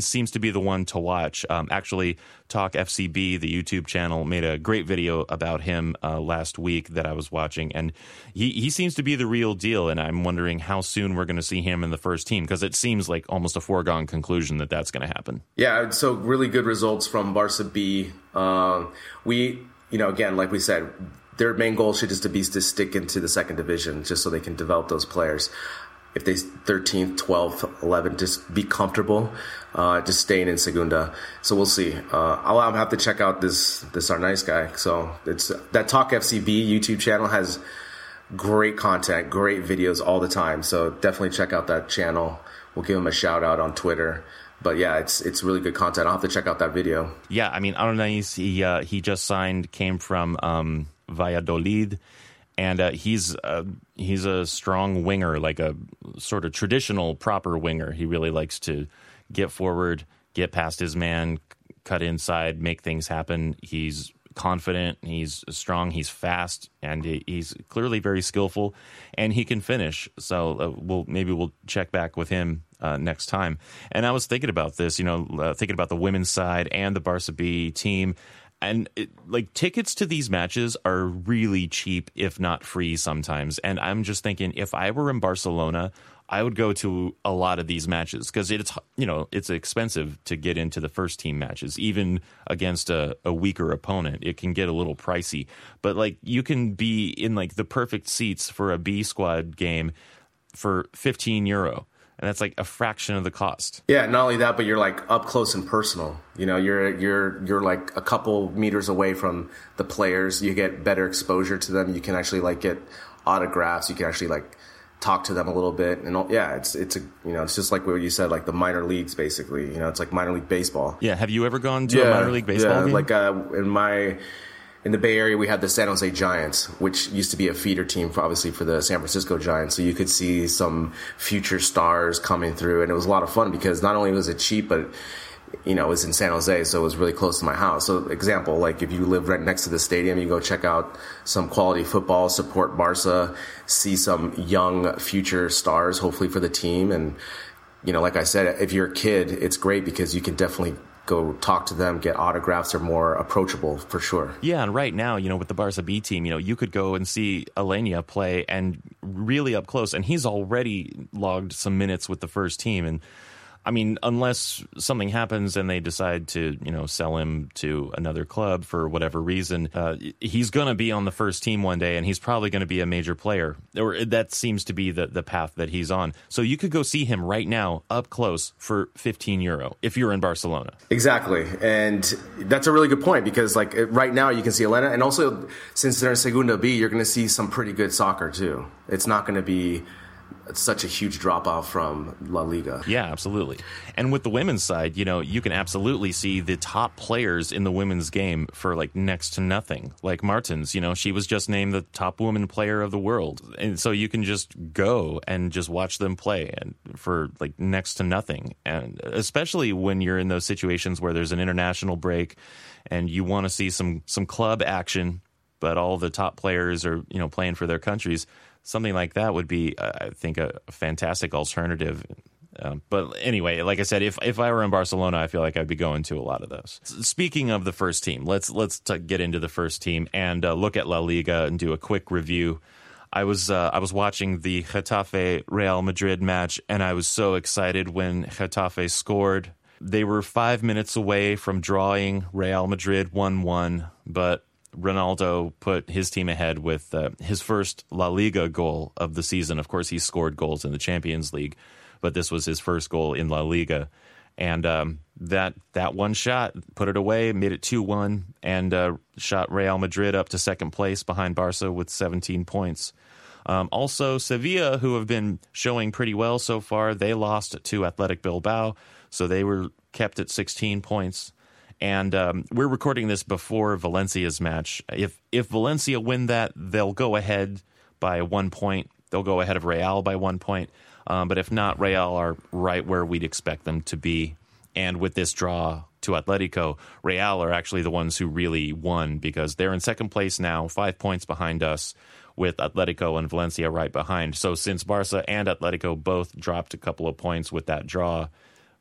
seems to be the one to watch. Um, actually, Talk FCB, the YouTube channel, made a great video about him uh, last week that I was watching. And he, he seems to be the real deal. And I'm wondering how soon we're going to see him in the first team because it seems like almost a foregone conclusion that that's going to happen. Yeah, so really good results from Barca B. Um, we, you know, again, like we said, their main goal should just be to stick into the second division, just so they can develop those players. If they 13th, 12th, 11th, just be comfortable, uh, just staying in Segunda. So we'll see. Uh, I'll, have to check out this this Arnaiz guy. So it's that Talk FCB YouTube channel has great content, great videos all the time. So definitely check out that channel. We'll give him a shout out on Twitter. But yeah, it's it's really good content. I'll have to check out that video. Yeah, I mean, Arnaiz, he uh, he just signed, came from um, Valladolid, and uh, he's uh, he's a strong winger, like a sort of traditional proper winger. He really likes to get forward, get past his man, cut inside, make things happen. He's confident, he's strong, he's fast, and he's clearly very skillful, and he can finish. So uh, we'll maybe we'll check back with him uh, next time. And I was thinking about this, you know, uh, thinking about the women's side and the Barca B team. And it, like tickets to these matches are really cheap, if not free sometimes. And I'm just thinking, if I were in Barcelona, I would go to a lot of these matches because it's you know it's expensive to get into the first team matches, even against a, a weaker opponent. It can get a little pricey, but like you can be in like the perfect seats for a B squad game for 15 euro, and that's like a fraction of the cost. Yeah, not only that, but you're like up close and personal. You know, you're you're you're like a couple meters away from the players. You get better exposure to them. You can actually like get autographs. You can actually like talk to them a little bit. And all, yeah, it's it's a you know it's just like what you said, like the minor leagues basically. You know, it's like minor league baseball. Yeah, have you ever gone to a minor league baseball yeah, game? Like uh, in my in the Bay Area, we had the San Jose Giants, which used to be a feeder team, for, obviously for the San Francisco Giants. So you could see some future stars coming through, and it was a lot of fun because not only was it cheap, but you know, it was in San Jose, so it was really close to my house. So, example, like if you live right next to the stadium, you go check out some quality football, support Barca, see some young future stars, hopefully for the team. And, you know, like I said, if you're a kid, it's great because you can definitely go talk to them, get autographs. They're more approachable for sure. Yeah, and right now, you know, with the Barca B team, you know, you could go and see Aleñá play and really up close, and he's already logged some minutes with the first team. And I mean, unless something happens and they decide to, you know, sell him to another club for whatever reason, uh, he's going to be on the first team one day, and he's probably going to be a major player. Or that seems to be the the path that he's on. So you could go see him right now up close for 15 euro if you're in Barcelona. Exactly, and that's a really good point because like right now you can see Aleñá, and also since they're in Segunda B, you're going to see some pretty good soccer too. It's not going to be such a huge drop off from La Liga. Yeah, absolutely. And with the women's side, you know, you can absolutely see the top players in the women's game for like next to nothing. Lieke Martens, you know, she was just named the top woman player of the world. And so you can just go and just watch them play and for like next to nothing. And especially when you're in those situations where there's an international break and you want to see some some club action, but all the top players are, you know, playing for their countries something like that would be, uh, I think, a fantastic alternative. Um, but anyway, like I said, if if I were in Barcelona, I feel like I'd be going to a lot of those. Speaking of the first team, let's let's t- get into the first team and uh, look at La Liga and do a quick review. I was uh, I was watching the Getafe Real Madrid match, and I was so excited when Getafe scored. They were five minutes away from drawing Real Madrid one one, but Ronaldo put his team ahead with uh, his first La Liga goal of the season. Of course, he scored goals in the Champions League, but this was his first goal in La Liga. And um, that that one shot put it away, made it two one, and uh, shot Real Madrid up to second place behind Barca with 17 points. Um, also, Sevilla, who have been showing pretty well so far, they lost to Athletic Bilbao, so they were kept at 16 points. And um, we're recording this before Valencia's match. If if Valencia win that, they'll go ahead by one point. They'll go ahead of Real by one point. Um, but if not, Real are right where we'd expect them to be. And with this draw to Atletico, Real are actually the ones who really won because they're in second place now, five points behind us, with Atletico and Valencia right behind. So since Barca and Atletico both dropped a couple of points with that draw,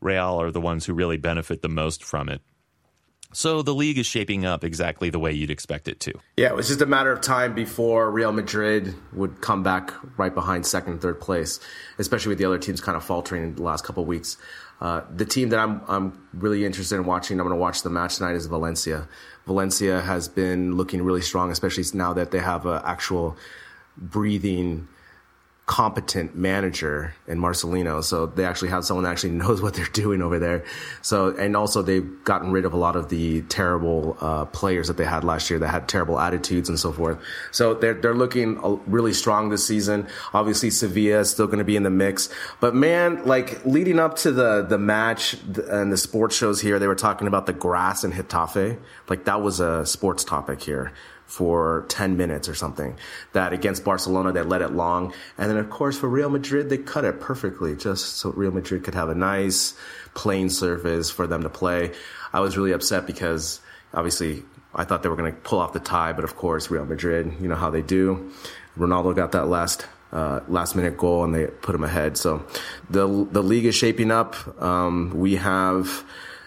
Real are the ones who really benefit the most from it. So the league is shaping up exactly the way you'd expect it to. Yeah, it was just a matter of time before Real Madrid would come back right behind second and third place, especially with the other teams kind of faltering in the last couple of weeks. Uh, the team that I'm I'm really interested in watching, I'm going to watch the match tonight is Valencia. Valencia has been looking really strong, especially now that they have an actual breathing competent manager in Marcelino. So they actually have someone that actually knows what they're doing over there. So, and also they've gotten rid of a lot of the terrible uh, players that they had last year that had terrible attitudes and so forth. So they're, they're looking really strong this season. Obviously Sevilla is still going to be in the mix, but man, like leading up to the, the match and the sports shows here, they were talking about the grass in Getafe. Like that was a sports topic here for 10 minutes or something. That against Barcelona, they let it long. And then, of course, for Real Madrid, they cut it perfectly just so Real Madrid could have a nice playing surface for them to play. I was really upset because obviously I thought they were going to pull off the tie, but of course, Real Madrid, you know how they do. Ronaldo got that last uh, last minute goal and they put him ahead. So the the league is shaping up. Um, we have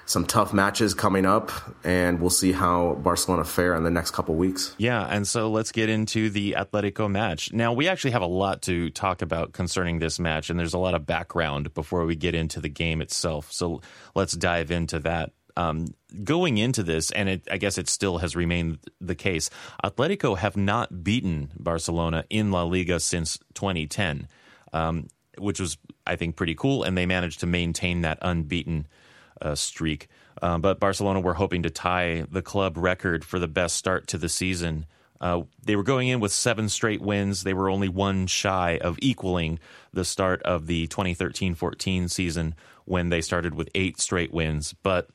some tough matches coming up, and we'll see how Barcelona fare in the next couple weeks. Yeah, and so let's get into the Atletico match. Now, we actually have a lot to talk about concerning this match, and there's a lot of background before we get into the game itself. So let's dive into that. Um, going into this, and it, I guess it still has remained the case, Atletico have not beaten Barcelona in La Liga since 2010, um, which was, I think, pretty cool, and they managed to maintain that unbeaten uh, streak. Um, but Barcelona were hoping to tie the club record for the best start to the season. Uh, they were going in with seven straight wins. They were only one shy of equaling the start of the 2013 14 season when they started with eight straight wins. But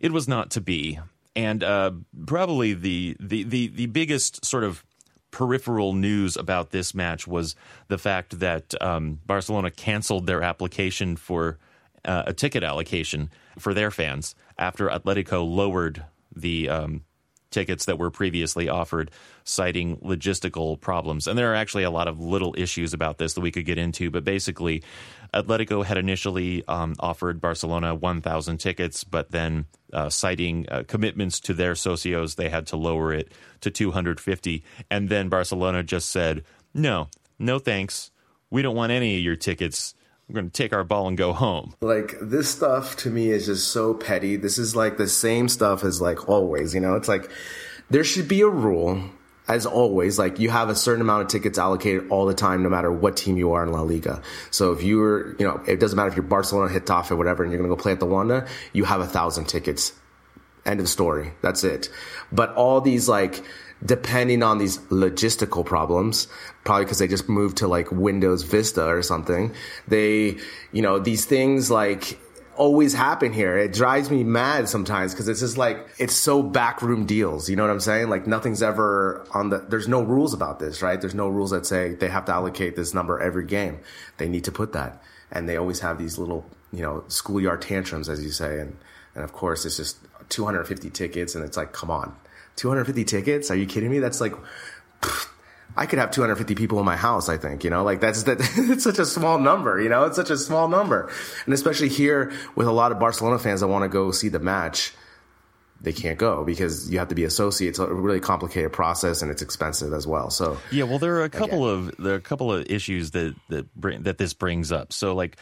it was not to be. And uh, probably the, the, the, the biggest sort of peripheral news about this match was the fact that um, Barcelona canceled their application for uh, a ticket allocation for their fans after Atletico lowered the um, tickets that were previously offered, citing logistical problems. And there are actually a lot of little issues about this that we could get into, but basically, Atletico had initially um, offered Barcelona 1,000 tickets, but then uh, citing uh, commitments to their socios, they had to lower it to 250. And then Barcelona just said, no, no thanks. We don't want any of your tickets we're going to take our ball and go home. Like this stuff to me is just so petty. This is like the same stuff as like always, you know? It's like there should be a rule as always, like you have a certain amount of tickets allocated all the time, no matter what team you are in La Liga. So if you're, you know, it doesn't matter if you're Barcelona, Getafe, or whatever, and you're going to go play at the Wanda, you have a thousand tickets. End of story. That's it. But all these like, depending on these logistical problems, probably because they just moved to like Windows Vista or something, they, you know, these things like, always happen here. It drives me mad sometimes because it's just like it's so backroom deals. You know what I'm saying? Like nothing's ever on the. There's no rules about this, right? There's no rules that say they have to allocate this number every game. They need to put that, and they always have these little, you know, schoolyard tantrums, as you say, and and of course it's just 250 tickets, and it's like, come on, 250 tickets? Are you kidding me? That's like. I could have 250 people in my house. I think, you know, like that's that. it's such a small number, you know, it's such a small number, and especially here with a lot of Barcelona fans that want to go see the match, they can't go because you have to be associated. It's a really complicated process and it's expensive as well. So yeah, well, there are a couple again. of there are a couple of issues that that bring, that this brings up. So like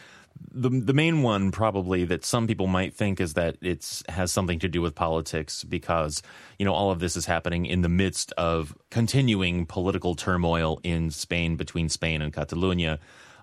the the main one probably that some people might think is that it's has something to do with politics because you know all of this is happening in the midst of continuing political turmoil in Spain between Spain and Catalonia.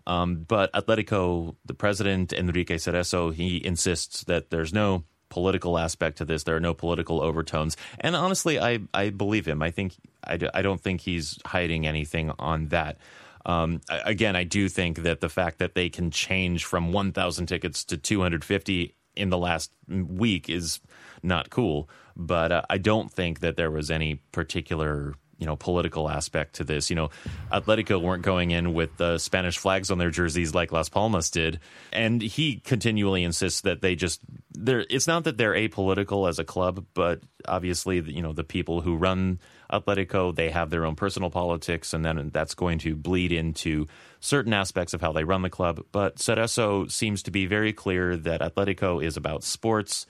Um, but Atletico, the president Enrique Cerezo, he insists that there's no political aspect to this. There are no political overtones, and honestly, I I believe him. I think I, I don't think he's hiding anything on that. Um, again, I do think that the fact that they can change from 1,000 tickets to 250 in the last week is not cool. But uh, I don't think that there was any particular you know political aspect to this. You know, Atletico weren't going in with the Spanish flags on their jerseys like Las Palmas did, and he continually insists that they just they're. It's not that they're apolitical as a club, but obviously, you know, the people who run Atletico they have their own personal politics, and then that's going to bleed into certain aspects of how they run the club. But Cerezo seems to be very clear that Atletico is about sports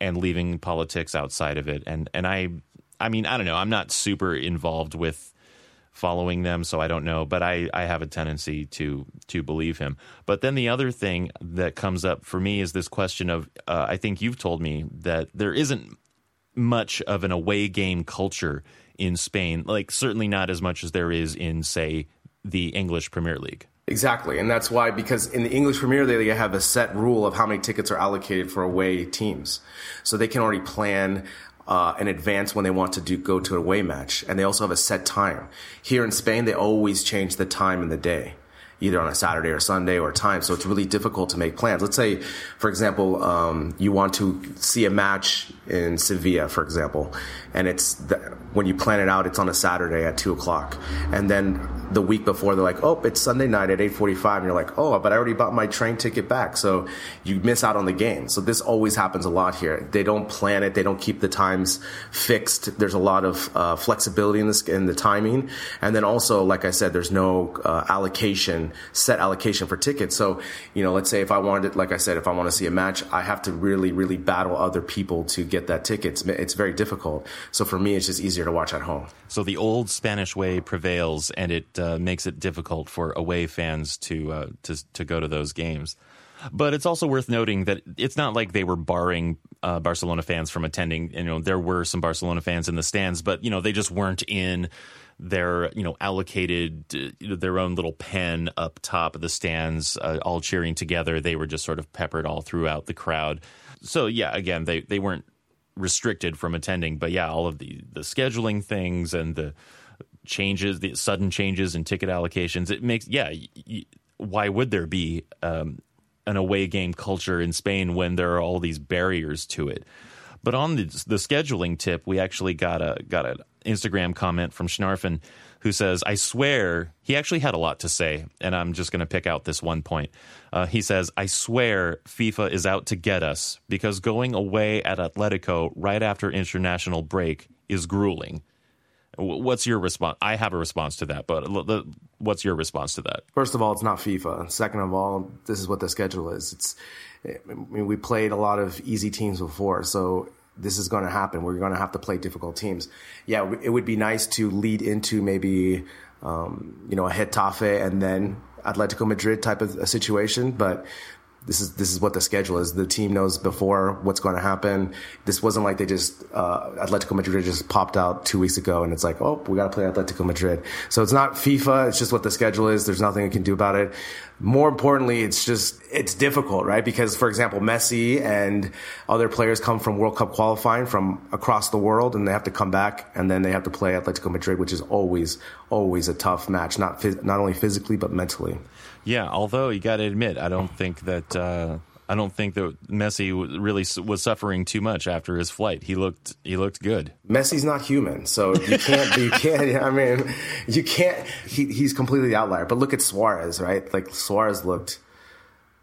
and leaving politics outside of it, and and I I mean, I don't know. I'm not super involved with following them, so I don't know. But I, I have a tendency to to believe him. But then the other thing that comes up for me is this question of uh, I think you've told me that there isn't much of an away game culture in Spain. Like certainly not as much as there is in say the English Premier League. Exactly, and that's why because in the English Premier League they have a set rule of how many tickets are allocated for away teams, so they can already plan uh, in advance when they want to do go to a away match, and they also have a set time. Here in Spain, they always change the time in the day either on a Saturday or Sunday or time. So it's really difficult to make plans. Let's say, for example, um, you want to see a match in Sevilla, for example, and it's the, when you plan it out, it's on a Saturday at two o'clock, and then the week before they're like, oh, it's Sunday night at eight forty-five, and you're like, oh, but I already bought my train ticket back, so you miss out on the game. So this always happens a lot here. They don't plan it, they don't keep the times fixed. There's a lot of uh, flexibility in this in the timing, and then also, like I said, there's no uh, allocation, set allocation for tickets. So you know, let's say if I wanted, like I said, if I want to see a match, I have to really, really battle other people to get that ticket. It's, it's very difficult. So for me, it's just easier to watch at home. So the old Spanish way prevails, and it uh, makes it difficult for away fans to uh, to to go to those games. But it's also worth noting that it's not like they were barring uh, Barcelona fans from attending. You know, there were some Barcelona fans in the stands, but you know they just weren't in their you know allocated uh, their own little pen up top of the stands, uh, all cheering together. They were just sort of peppered all throughout the crowd. So yeah, again, they they weren't restricted from attending. But yeah, all of the the scheduling things and the changes, the sudden changes in ticket allocations, it makes yeah. Y- why would there be um, an away game culture in Spain when there are all these barriers to it? But on the, the scheduling tip, we actually got a got an Instagram comment from Schnarfen who says, I swear, he actually had a lot to say, and I'm just going to pick out this one point. Uh, he says, I swear FIFA is out to get us because going away at Atletico right after international break is grueling. What's your response? I have a response to that, but what's your response to that? First of all, it's not FIFA. Second of all, this is what the schedule is. It's, I mean, we played a lot of easy teams before, so this is going to happen. We're going to have to play difficult teams. Yeah, it would be nice to lead into maybe, um, you know, a Getafe and then Atletico Madrid type of a situation, but this is this is what the schedule is. The team knows before what's going to happen. This wasn't like they just uh, Atletico Madrid just popped out two weeks ago, and it's like, oh, we got to play Atletico Madrid. So it's not FIFA. It's just what the schedule is. There's nothing we can do about it. More importantly, it's just it's difficult, right? Because for example, Messi and other players come from World Cup qualifying from across the world, and they have to come back, and then they have to play Atletico Madrid, which is always always a tough match, not phys- not only physically but mentally. Yeah, although you got to admit, I don't think that uh, I don't think that Messi really was suffering too much after his flight. He looked he looked good. Messi's not human, so you can't you can't. I mean, you can't. He, he's completely the outlier. But look at Suarez, right? Like Suarez looked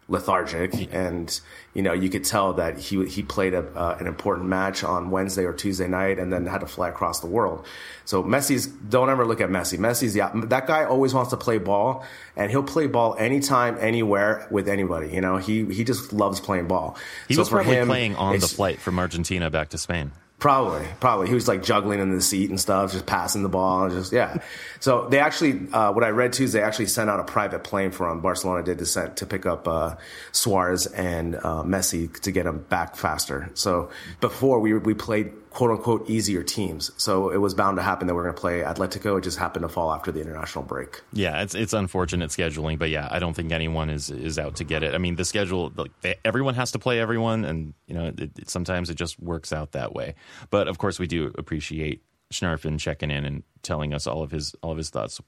lethargic, and you know you could tell that he he played a, uh, an important match on Wednesday or Tuesday night, and then had to fly across the world. So Messi's don't ever look at Messi. Messi's yeah, that guy always wants to play ball, and he'll play ball anytime, anywhere with anybody. You know he he just loves playing ball. He so was for probably him, playing on the flight from Argentina back to Spain. Probably, probably. He was like juggling in the seat and stuff, just passing the ball, just yeah. So they actually, uh, what I read too is they actually sent out a private plane for him. Barcelona did to send to pick up uh, Suarez and uh, Messi to get him back faster. So before we we played quote unquote easier teams, so it was bound to happen that we are going to play Atletico. It just happened to fall after the international break. Yeah, it's it's unfortunate scheduling, but yeah, I don't think anyone is is out to get it. I mean, the schedule, like they, everyone has to play everyone, and you know, it, it, sometimes it just works out that way. But of course, we do appreciate Schnarfen checking in and telling us all of his all of his thoughts.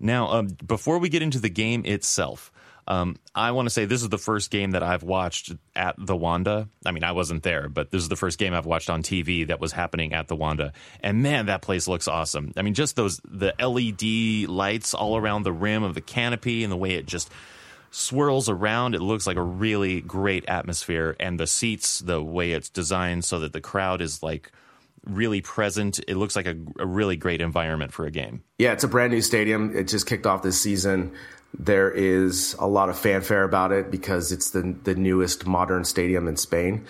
Now, um, before we get into the game itself. Um, I want to say this is the first game that I've watched at the Wanda. I mean, I wasn't there, but this is the first game I've watched on TV that was happening at the Wanda. And man, that place looks awesome. I mean, just those the LED lights all around the rim of the canopy and the way it just swirls around. It looks like a really great atmosphere, and the seats, the way it's designed, so that the crowd is like really present. It looks like a, a really great environment for a game. Yeah, it's a brand new stadium. It just kicked off this season. There is a lot of fanfare about it because it's the the newest modern stadium in Spain.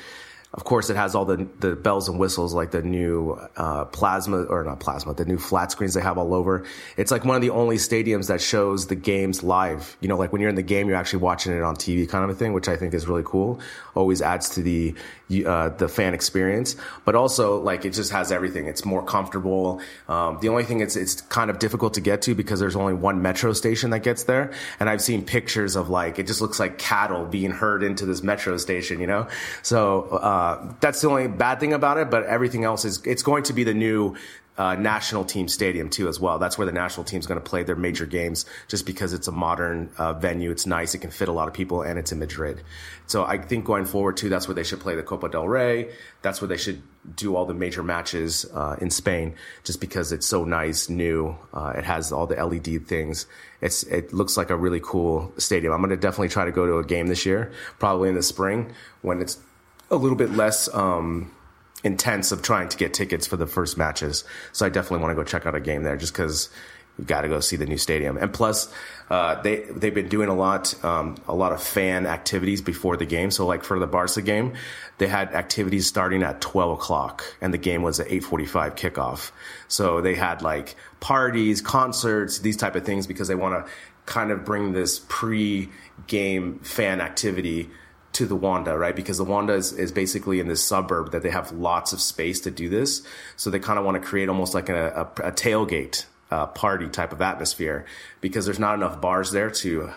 Of course, it has all the the bells and whistles like the new uh, plasma or not plasma, the new flat screens they have all over. It's like one of the only stadiums that shows the games live. You know, like when you're in the game, you're actually watching it on TV, kind of a thing, which I think is really cool. Always adds to the uh, the fan experience, but also like it just has everything. It's more comfortable. Um, the only thing it's it's kind of difficult to get to because there's only one metro station that gets there, and I've seen pictures of like it just looks like cattle being herd into this metro station. You know, so. Uh, uh, that's the only bad thing about it, but everything else is it's going to be the new uh, national team stadium too as well. That's where the national team is going to play their major games, just because it's a modern uh, venue. It's nice, it can fit a lot of people, and it's in Madrid. So I think going forward too, that's where they should play the Copa del Rey. That's where they should do all the major matches uh, in Spain, just because it's so nice, new. Uh, it has all the LED things. It's it looks like a really cool stadium. I'm going to definitely try to go to a game this year, probably in the spring when it's a little bit less um, intense of trying to get tickets for the first matches. So I definitely want to go check out a game there just because you got to go see the new stadium. And plus, uh, they they've been doing a lot um, a lot of fan activities before the game. So like for the Barca game, they had activities starting at twelve o'clock, and the game was at eight forty five kickoff. So they had like parties, concerts, these type of things because they want to kind of bring this pre game fan activity to the Wanda, right? Because the Wanda is, is basically in this suburb that they have lots of space to do this. So they kind of want to create almost like a, a, a tailgate uh, party type of atmosphere because there's not enough bars there to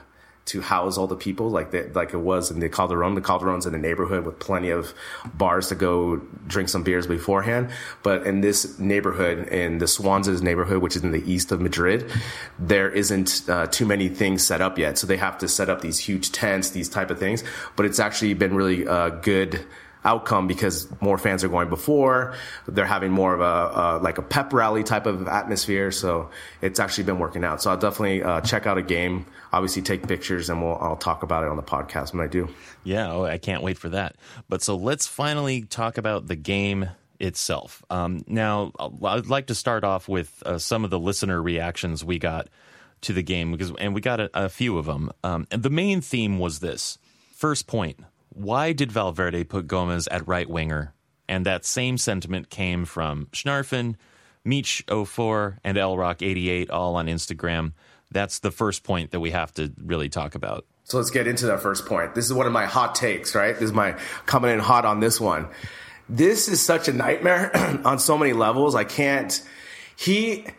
to house all the people like that, like it was in the Calderon. The Calderon's in the neighborhood with plenty of bars to go drink some beers beforehand. But in this neighborhood, in the Swanses neighborhood, which is in the east of Madrid, there isn't uh, too many things set up yet. So they have to set up these huge tents, these type of things. But it's actually been really uh, good outcome because more fans are going before. They're having more of a uh, like a pep rally type of atmosphere. So it's actually been working out. So I'll definitely uh, check out a game. Obviously, take pictures and we'll I'll talk about it on the podcast when I do. Yeah, oh, I can't wait for that. But so let's finally talk about the game itself. Um, now, I'd like to start off with uh, some of the listener reactions we got to the game because, and we got a, a few of them. Um, and the main theme was this: first point, why did Valverde put Gomes at right winger? And that same sentiment came from Schnarfen, Meech04, and Elrock88, all on Instagram. that's the first point that we have to really talk about. So let's get into that first point. This is one of my hot takes, right? This is my coming in hot on this one. This is such a nightmare on so many levels. I can't. He.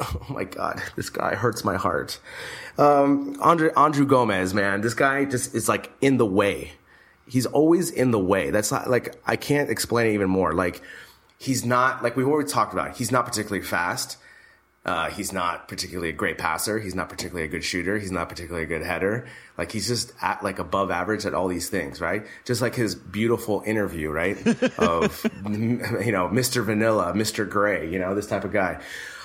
Oh my god, this guy hurts my heart. Um, Andre, Andrew Gomes, man, this guy just is like in the way. He's always in the way. That's not like I can't explain it even more. Like he's not like we've already talked about. He's not particularly fast. Uh, he's not particularly a great passer. He's not particularly a good shooter. He's not particularly a good header. Like he's just at like above average at all these things, right? Just like his beautiful interview, right? of, you know, Mr. Vanilla, Mr. Gray, you know, this type of guy.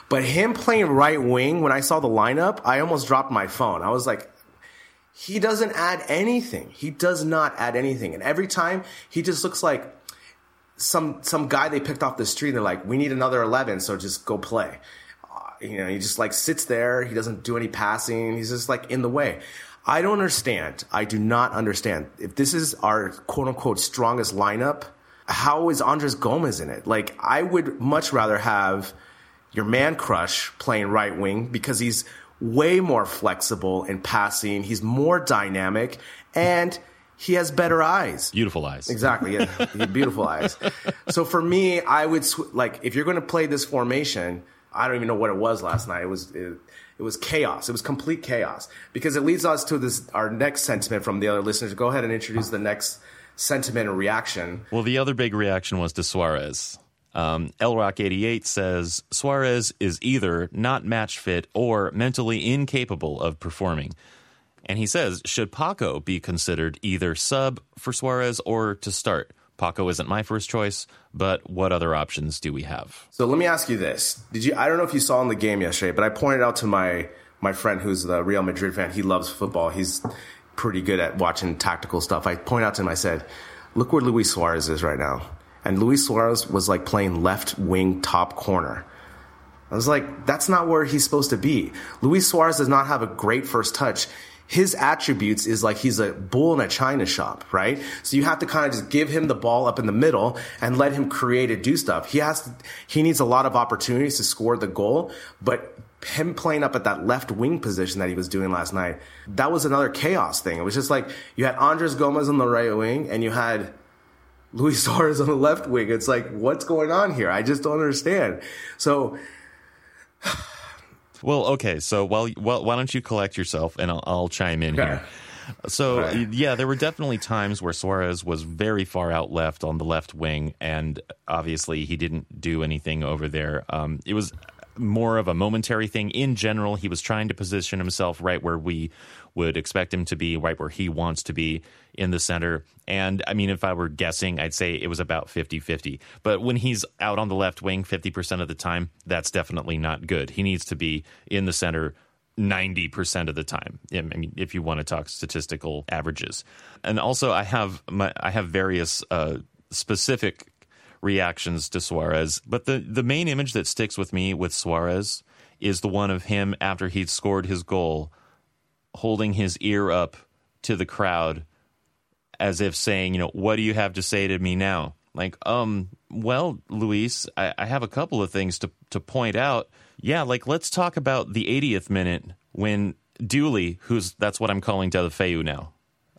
But him playing right wing, when I saw the lineup, I almost dropped my phone. I was like, he doesn't add anything. He does not add anything. And every time he just looks like some, some guy they picked off the street. And they're like, we need another 11. So just go play uh, you know, he just like sits there. He doesn't do any passing. He's just like in the way. I don't understand. I do not understand. If this is our quote unquote strongest lineup, how is Andres Gomes in it? Like, I would much rather have your man crush playing right wing because he's way more flexible in passing. He's more dynamic and he has better eyes. Beautiful eyes. Exactly. Yeah. beautiful eyes. So for me, I would sw- like, if you're going to play this formation, I don't even know what it was last night. It was it, it, was chaos. It was complete chaos because it leads us to this our next sentiment from the other listeners. Go ahead and introduce the next sentiment or reaction. Well, the other big reaction was to Suarez. Um, LRock88 says Suarez is either not match fit or mentally incapable of performing. And he says, should Paco be considered either sub for Suarez or to start? Paco isn't my first choice, but what other options do we have? So let me ask you this: Did you? I don't know if you saw in the game yesterday, but I pointed out to my my friend who's the Real Madrid fan. He loves football. He's pretty good at watching tactical stuff. I pointed out to him. I said, "Look where Luis Suarez is right now." And Luis Suarez was like playing left wing top corner. I was like, that's not where he's supposed to be. Luis Suarez does not have a great first touch his attributes is like he's a bull in a china shop, right? So you have to kind of just give him the ball up in the middle and let him create and do stuff. He has to, he needs a lot of opportunities to score the goal, but him playing up at that left wing position that he was doing last night, that was another chaos thing. It was just like you had Andres Gomes on the right wing and you had Luis Suarez on the left wing. It's like, what's going on here? I just don't understand. So well, okay. So while well, why don't you collect yourself and I'll, I'll chime in okay. here. So right. yeah, there were definitely times where Suarez was very far out left on the left wing, and obviously he didn't do anything over there. Um, it was more of a momentary thing. In general, he was trying to position himself right where we would expect him to be, right where he wants to be in the center. And I mean, if I were guessing, I'd say it was about 50 50. But when he's out on the left wing 50% of the time, that's definitely not good. He needs to be in the center 90% of the time. I mean, if you want to talk statistical averages. And also, I have my, I have various uh, specific reactions to Suarez, but the, the main image that sticks with me with Suarez is the one of him after he'd scored his goal holding his ear up to the crowd as if saying, you know, what do you have to say to me now? Like, um, well, Luis, I, I have a couple of things to, to point out. Yeah, like let's talk about the 80th minute when Dooley, who's that's what I'm calling Deulofeu now.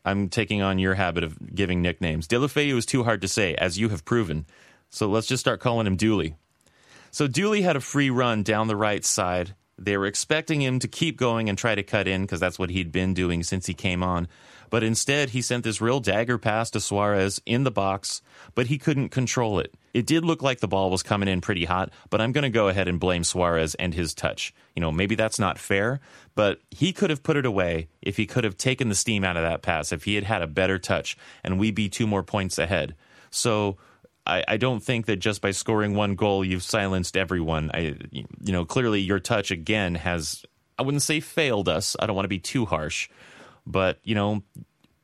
I'm taking on your habit of giving nicknames. Deulofeu is too hard to say, as you have proven. So let's just start calling him Dooley. So Dooley had a free run down the right side they were expecting him to keep going and try to cut in because that's what he'd been doing since he came on. But instead, he sent this real dagger pass to Suarez in the box, but he couldn't control it. It did look like the ball was coming in pretty hot, but I'm going to go ahead and blame Suarez and his touch. You know, maybe that's not fair, but he could have put it away if he could have taken the steam out of that pass, if he had had a better touch, and we'd be two more points ahead. So I, I, don't think that just by scoring one goal you've silenced everyone. I, you know, clearly your touch again has I wouldn't say failed us. I don't want to be too harsh, but you know,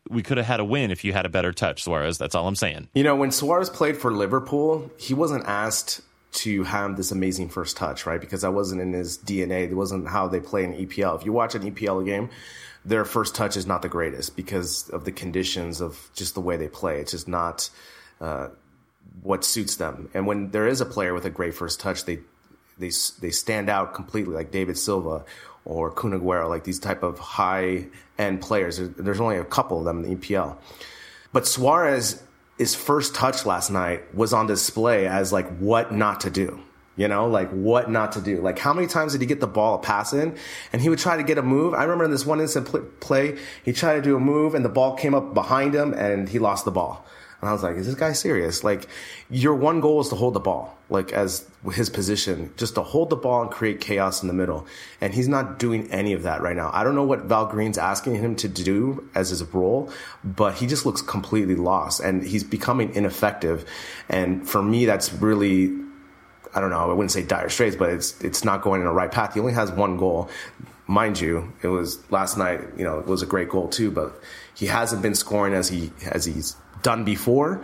we could have had a win if you had a better touch, Suarez. That's all I'm saying. You know, when Suarez played for Liverpool, he wasn't asked to have this amazing first touch, right? Because that wasn't in his DNA. It wasn't how they play in EPL. If you watch an EPL game, their first touch is not the greatest because of the conditions of just the way they play. It's just not. Uh, what suits them. And when there is a player with a great first touch, they they they stand out completely, like David Silva or Kun Aguero, like these type of high end players. There's only a couple of them in the EPL, but Suarez, his first touch last night was on display as like what not to do. You know, like what not to do. Like how many times did he get the ball a pass in and he would try to get a move? I remember in this one instant play, he tried to do a move and the ball came up behind him and he lost the ball. And I was like, is this guy serious? Like, your one goal is to hold the ball, like as his position, just to hold the ball and create chaos in the middle. And he's not doing any of that right now. I don't know what Val Green's asking him to do as his role, but he just looks completely lost and he's becoming ineffective. And for me, that's really, I don't know, I wouldn't say dire straits, but it's, it's not going in the right path. He only has one goal. Mind you, it was last night, you know, it was a great goal too, but he hasn't been scoring as he, as he's done before.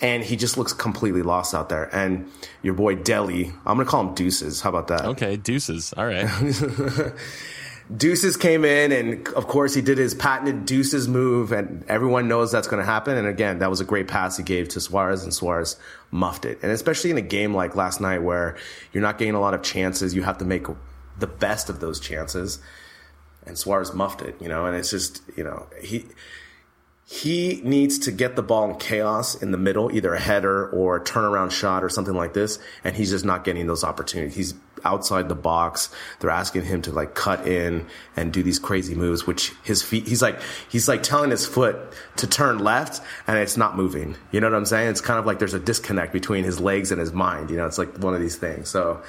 And he just looks completely lost out there. And your boy Dele, I'm going to call him Deuces. How about that? Okay, Deuces. All right. Deuces came in, and of course, he did his patented Deuces move, and everyone knows that's going to happen. And again, that was a great pass he gave to Suarez, and Suarez muffed it. And especially in a game like last night where you're not getting a lot of chances, you have to make the best of those chances. And Suarez muffed it, you know, and it's just, you know, he he needs to get the ball in chaos in the middle, either a header or a turnaround shot or something like this. And he's just not getting those opportunities. He's outside the box. They're asking him to like cut in and do these crazy moves, which his feet, he's like, he's like telling his foot to turn left and it's not moving. You know what I'm saying? It's kind of like there's a disconnect between his legs and his mind. You know, it's like one of these things. So,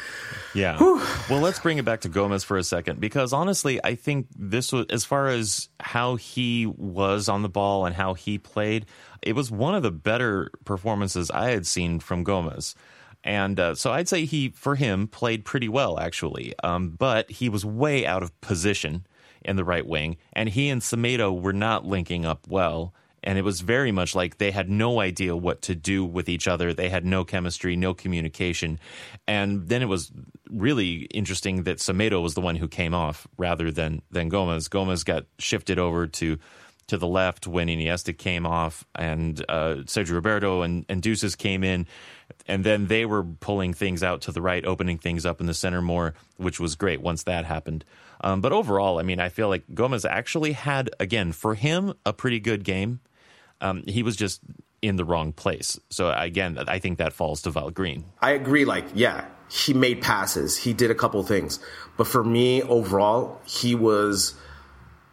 yeah. Whew. Well, let's bring it back to Gomes for a second because honestly, I think this was, as far as how he was on the ball and how he played, it was one of the better performances I had seen from Gomes. And uh, so I'd say he, for him, played pretty well, actually. Um, but he was way out of position in the right wing. And he and Semedo were not linking up well. And it was very much like they had no idea what to do with each other. They had no chemistry, no communication. And then it was really interesting that Semedo was the one who came off rather than, than Gomes. Gomes got shifted over to to the left when Iniesta came off and uh, Sergio Roberto and, and Deuces came in. And then they were pulling things out to the right, opening things up in the center more, which was great once that happened. Um, but overall, I mean, I feel like Gomes actually had, again, for him, a pretty good game. Um, he was just in the wrong place. So again, I think that falls to Val Green. I agree. Like, yeah, he made passes. He did a couple things. But for me, overall, he was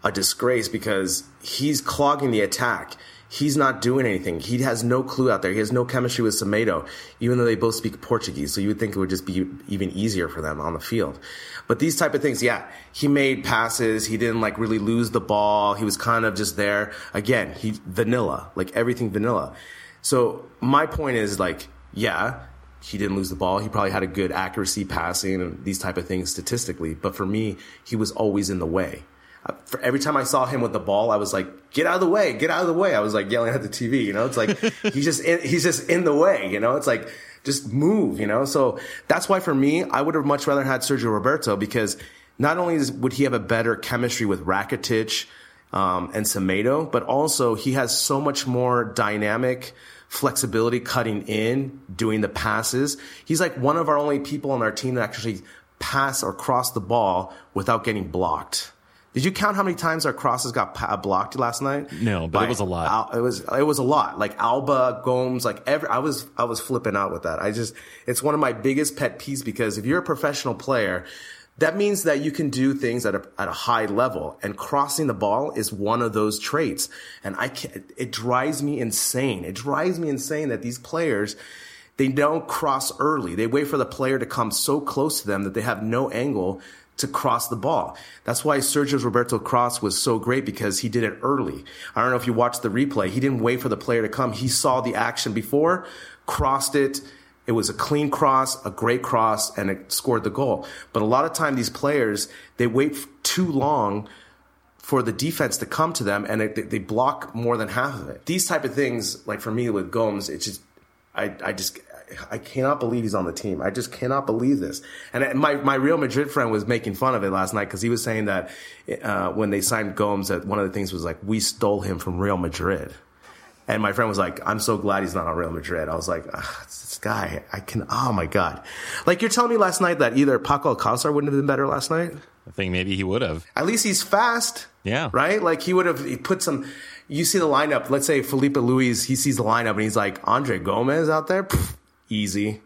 a disgrace because he's clogging the attack. He's not doing anything. He has no clue out there. He has no chemistry with Semedo, even though they both speak Portuguese. So you would think it would just be even easier for them on the field. But these type of things, yeah, he made passes. He didn't like really lose the ball. He was kind of just there. Again, he vanilla, like everything vanilla. So my point is like, yeah, he didn't lose the ball. He probably had a good accuracy passing and these type of things statistically. But for me, he was always in the way every time I saw him with the ball, I was like, "Get out of the way! Get out of the way!" I was like yelling at the TV. You know, it's like he's just in, he's just in the way. You know, it's like just move. You know, so that's why for me, I would have much rather had Sergio Roberto because not only would he have a better chemistry with Rakitic um, and Semedo, but also he has so much more dynamic flexibility cutting in, doing the passes. He's like one of our only people on our team that actually pass or cross the ball without getting blocked. Did you count how many times our crosses got uh, blocked last night? No, but By, it was a lot. It was it was a lot. Like Alba, Gomes, like every I was I was flipping out with that. I just it's one of my biggest pet peeves because if you're a professional player, that means that you can do things at a, at a high level and crossing the ball is one of those traits. And I can it drives me insane. It drives me insane that these players, they don't cross early. They wait for the player to come so close to them that they have no angle to cross the ball. That's why Sergio's Roberto cross was so great because he did it early. I don't know if you watched the replay. He didn't wait for the player to come. He saw the action before, crossed it. It was a clean cross, a great cross, and it scored the goal. But a lot of time, these players, they wait too long for the defense to come to them and it, they block more than half of it. These type of things, like for me with Gomes, it's just, I, I just, I cannot believe he's on the team. I just cannot believe this. And my, my Real Madrid friend was making fun of it last night because he was saying that uh, when they signed Gomes, that one of the things was like, we stole him from Real Madrid. And my friend was like, I'm so glad he's not on Real Madrid. I was like, this guy, I can, oh my God. Like you're telling me last night that either Paco Alcácer wouldn't have been better last night? I think maybe he would have. At least he's fast. Yeah. Right? Like he would have he put some, you see the lineup, let's say Filipe Luis, he sees the lineup and he's like, Andre Gomes out there? Pff, easy.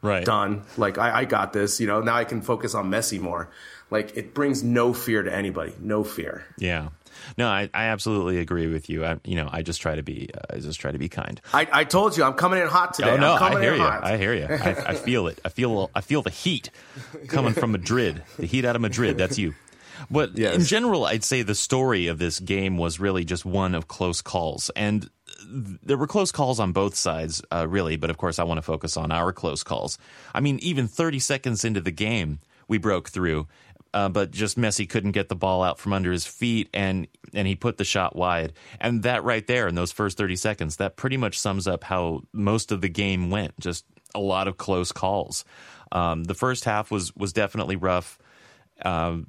Right. Done. Like I, I got this, you know, now I can focus on Messi more. Like it brings no fear to anybody. No fear. Yeah. No, I, I absolutely agree with you. I, you know, I just try to be, uh, I just try to be kind. I, I told you I'm coming in hot today. Oh no, I'm coming I hear you. I hear you. I, I feel it. I feel, I feel the heat coming from Madrid. The heat out of Madrid. That's you. But Yes. in general, I'd say the story of this game was really just one of close calls, and there were close calls on both sides, uh, really. But of course, I want to focus on our close calls. I mean, even 30 seconds into the game, we broke through, uh, but just Messi couldn't get the ball out from under his feet, and and he put the shot wide. And that right there, in those first 30 seconds, that pretty much sums up how most of the game went. Just a lot of close calls. Um, the first half was was definitely rough um,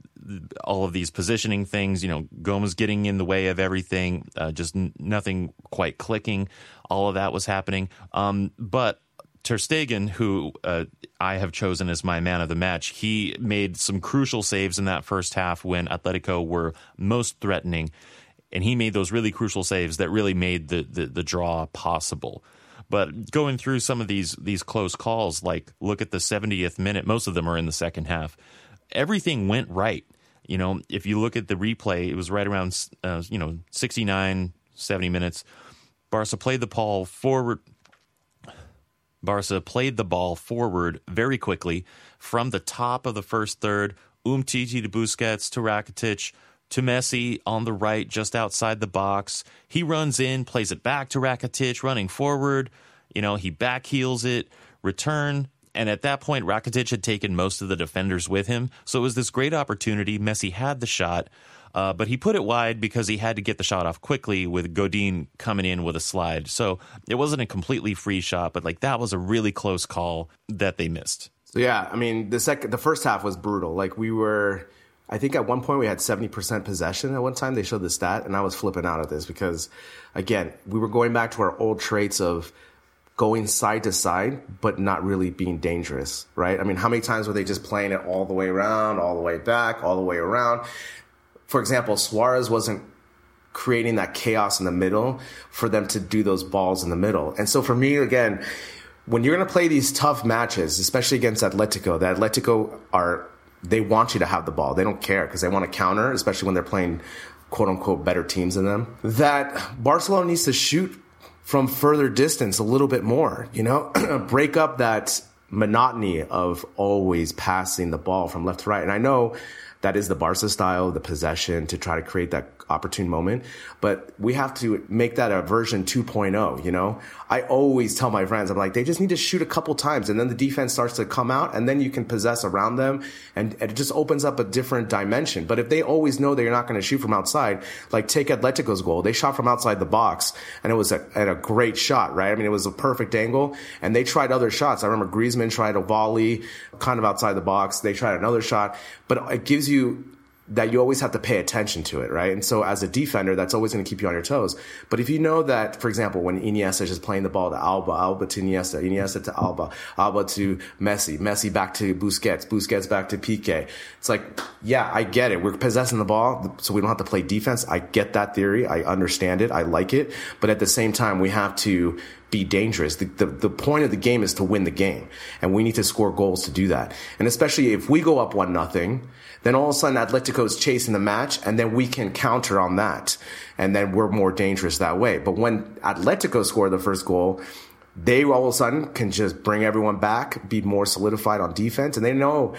all of these positioning things. You know, Gomes getting in the way of everything, uh, just n- nothing quite clicking. All of that was happening. Um, but Ter Stegen, who uh, I have chosen as my man of the match, he made some crucial saves in that first half when Atletico were most threatening, and he made those really crucial saves that really made the the, the draw possible. But going through some of these these close calls, like look at the 70th minute, most of them are in the second half. Everything went right. You know, if you look at the replay, it was right around uh, you know 69, 70 minutes. Barca played the ball forward. Barca played the ball forward very quickly from the top of the first third. Umtiti to Busquets to Rakitic to Messi on the right, just outside the box. He runs in, plays it back to Rakitic, running forward. You know, he backheels it, return. And at that point, Rakitic had taken most of the defenders with him. So it was this great opportunity. Messi had the shot, uh, but he put it wide because he had to get the shot off quickly with Godin coming in with a slide. So it wasn't a completely free shot, but like that was a really close call that they missed. So yeah, I mean the second, the first half was brutal. Like we were, I think at one point we had seventy percent possession. At one time they showed the stat, and I was flipping out at this because, again, we were going back to our old traits of going side to side, but not really being dangerous, right? I mean, how many times were they just playing it all the way around, all the way back, all the way around? For example, Suarez wasn't creating that chaos in the middle for them to do those balls in the middle. And so for me, again, when you're going to play these tough matches, especially against Atletico, the Atletico are, they want you to have the ball. They don't care because they want to counter, especially when they're playing quote unquote better teams than them. That Barcelona needs to shoot from further distance a little bit more, you know, break up that monotony of always passing the ball from left to right. And I know that is the Barca style, the possession to try to create that opportune moment. But we have to make that a version 2.0, you know? I always tell my friends, I'm like, they just need to shoot a couple times and then the defense starts to come out and then you can possess around them and it just opens up a different dimension. But if they always know that you're not going to shoot from outside, like take Atletico's goal, they shot from outside the box and it was a, and a great shot, right? I mean, it was a perfect angle and they tried other shots. I remember Griezmann tried a volley kind of outside the box. They tried another shot, but it gives you that you always have to pay attention to it, right? And so as a defender, that's always going to keep you on your toes. But if you know that, for example, when Iniesta is just playing the ball to Alba, Alba to Iniesta, Iniesta to Alba, Alba to Messi, Messi back to Busquets, Busquets back to Piqué. It's like, yeah, I get it. We're possessing the ball, so we don't have to play defense. I get that theory. I understand it. I like it. But at the same time, we have to be dangerous. The, the, the point of the game is to win the game. And we need to score goals to do that. And especially if we go up one nothing, then all of a sudden Atletico's chasing the match and then we can counter on that. And then we're more dangerous that way. But when Atletico score the first goal, they all of a sudden can just bring everyone back, be more solidified on defense. And they know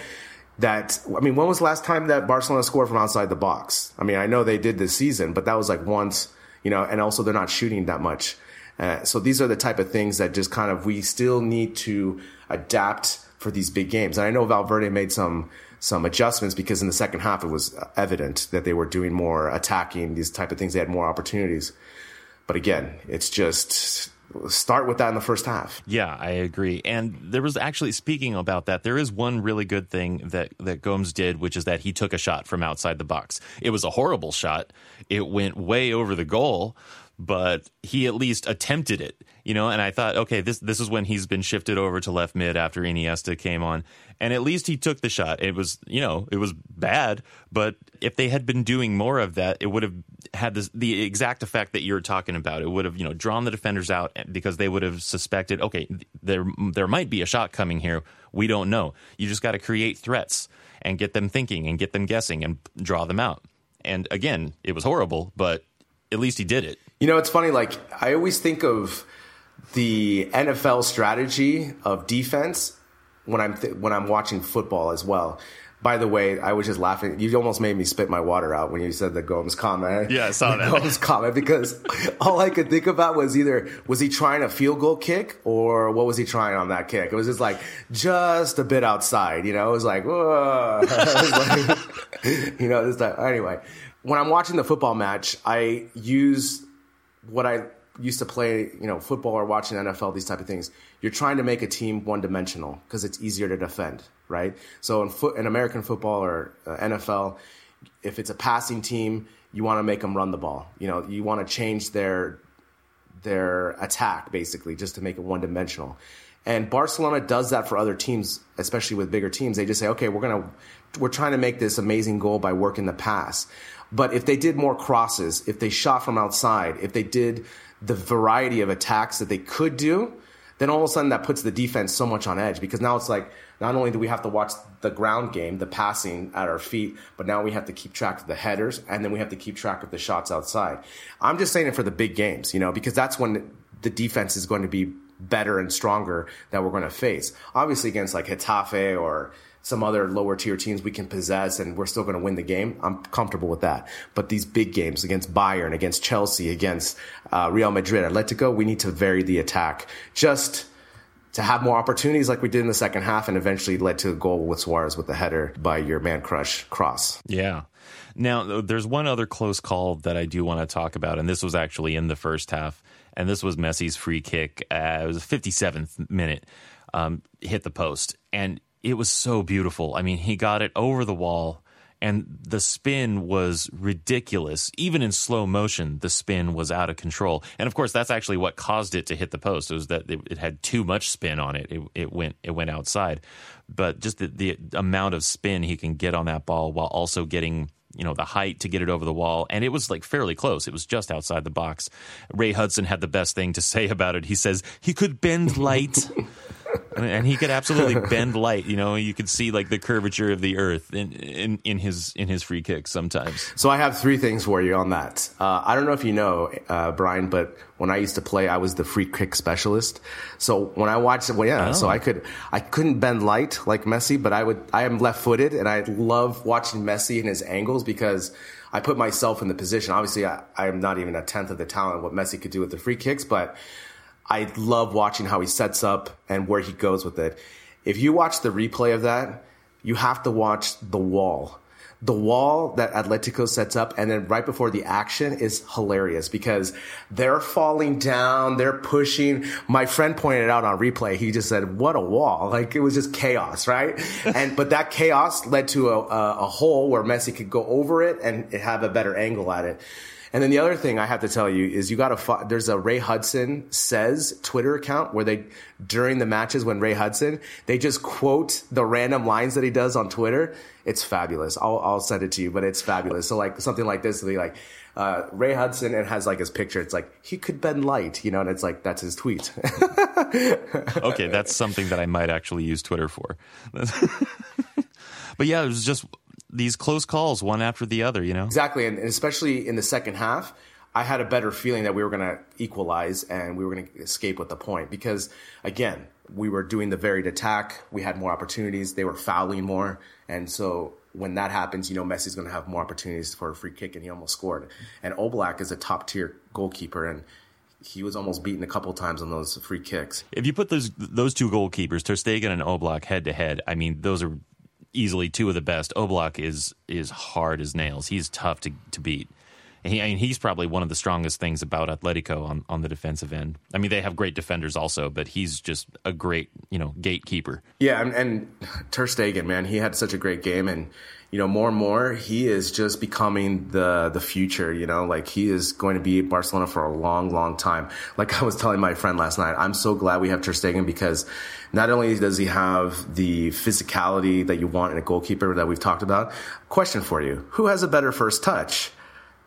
that, I mean, when was the last time that Barcelona scored from outside the box? I mean, I know they did this season, but that was like once, you know, and also they're not shooting that much. Uh, so these are the type of things that just kind of, we still need to adapt for these big games. And I know Valverde made some, some adjustments because in the second half it was evident that they were doing more attacking these type of things. They had more opportunities. But again, it's just start with that in the first half. Yeah, I agree. And there was actually speaking about that, there is one really good thing that that Gomes did, which is that he took a shot from outside the box. It was a horrible shot. It went way over the goal, but he at least attempted it, you know. And I thought, okay, this this is when he's been shifted over to left mid after Iniesta came on, and at least he took the shot. It was, you know, it was bad, but if they had been doing more of that, it would have had this, the exact effect that you're talking about. It would have, you know, drawn the defenders out because they would have suspected, okay, there there might be a shot coming here. We don't know. You just got to create threats and get them thinking and get them guessing and draw them out. And again, it was horrible, but at least he did it. You know, it's funny. Like I always think of the NFL strategy of defense when I'm th- when I'm watching football as well. By the way, I was just laughing. You almost made me spit my water out when you said the Gomes comment. Yeah, I saw the that. Gomes comment because all I could think about was either was he trying a field goal kick or what was he trying on that kick? It was just like just a bit outside. You know, it was like, whoa. Was like you know, this time. Anyway, when I'm watching the football match, I use what I used to play, you know, football or watching NFL, these type of things. You're trying to make a team one dimensional because it's easier to defend, right? So in foot, in American football or uh, NFL, if it's a passing team, you want to make them run the ball. You know, you want to change their their attack basically just to make it one dimensional. And Barcelona does that for other teams, especially with bigger teams. They just say, okay, we're gonna we're trying to make this amazing goal by working the pass. But if they did more crosses, if they shot from outside, if they did the variety of attacks that they could do, then all of a sudden that puts the defense so much on edge because now it's like not only do we have to watch the ground game, the passing at our feet, but now we have to keep track of the headers and then we have to keep track of the shots outside. I'm just saying it for the big games, you know, because that's when the defense is going to be better and stronger that we're going to face. Obviously against like Getafe or some other lower tier teams we can possess and we're still going to win the game. I'm comfortable with that. But these big games against Bayern, against Chelsea, against uh, Real Madrid, Atletico, we need to vary the attack just to have more opportunities like we did in the second half and eventually led to a goal with Suarez with the header by your man crush cross. Yeah. Now, there's one other close call that I do want to talk about, and this was actually in the first half, and this was Messi's free kick. Uh, it was a 57th minute, um, hit the post, and it was so beautiful. I mean, he got it over the wall, and the spin was ridiculous. Even in slow motion, the spin was out of control. And of course, that's actually what caused it to hit the post. It was that it, it had too much spin on it. It, it went it went outside. But just the, the amount of spin he can get on that ball while also getting you know the height to get it over the wall and it was like fairly close it was just outside the box ray hudson had the best thing to say about it he says he could bend light and he could absolutely bend light you know you could see like the curvature of the earth in in, in his in his free kicks sometimes So I have three things for you on that. Uh, I don't know if you know, uh, Brian, but when I used to play, I was the free kick specialist. So when I watched, well, yeah, so I could, I couldn't bend light like Messi, but I would, I am left footed and I love watching Messi and his angles because I put myself in the position. Obviously, I, I am not even a tenth of the talent of what Messi could do with the free kicks, but I love watching how he sets up and where he goes with it. If you watch the replay of that, you have to watch the wall. The wall that Atletico sets up and then right before the action is hilarious because they're falling down, they're pushing. My friend pointed out on replay, he just said, what a wall. Like it was just chaos, right? and, but that chaos led to a, a, a hole where Messi could go over it and have a better angle at it. And then the other thing I have to tell you is you got to. Fo- there's a Ray Hudson says Twitter account where they during the matches when Ray Hudson they just quote the random lines that he does on Twitter. It's fabulous. I'll I'll send it to you, but it's fabulous. So like something like this, be like. Uh, Ray Hudson and has like his picture. It's like he could bend light, you know, and it's like that's his tweet. okay that's something that i might actually use twitter for but yeah it was just these close calls one after the other you know Exactly, and, and especially in the second half, I had a better feeling that we were going to equalize and we were going to escape with the point because again, we were doing the varied attack. We had more opportunities. They were fouling more, and so when that happens, you know Messi's going to have more opportunities for a free kick, and he almost scored. And Oblak is a top tier goalkeeper, and he was almost beaten a couple times on those free kicks. if you put those those two goalkeepers, Ter Stegen and Oblak, head to head, I mean, those are easily two of the best. Oblak is is hard as nails. He's tough to to beat. He, I mean, he's probably one of the strongest things about Atletico on, on the defensive end. I mean, they have great defenders also, but he's just a great, you know, gatekeeper. Yeah, and, and Ter Stegen, man, he had such a great game, and you know, more and more, he is just becoming the the future. You know, like he is going to be at Barcelona for a long, long time. Like I was telling my friend last night, I'm so glad we have Ter Stegen because not only does he have the physicality that you want in a goalkeeper that we've talked about. Question for you: Who has a better first touch?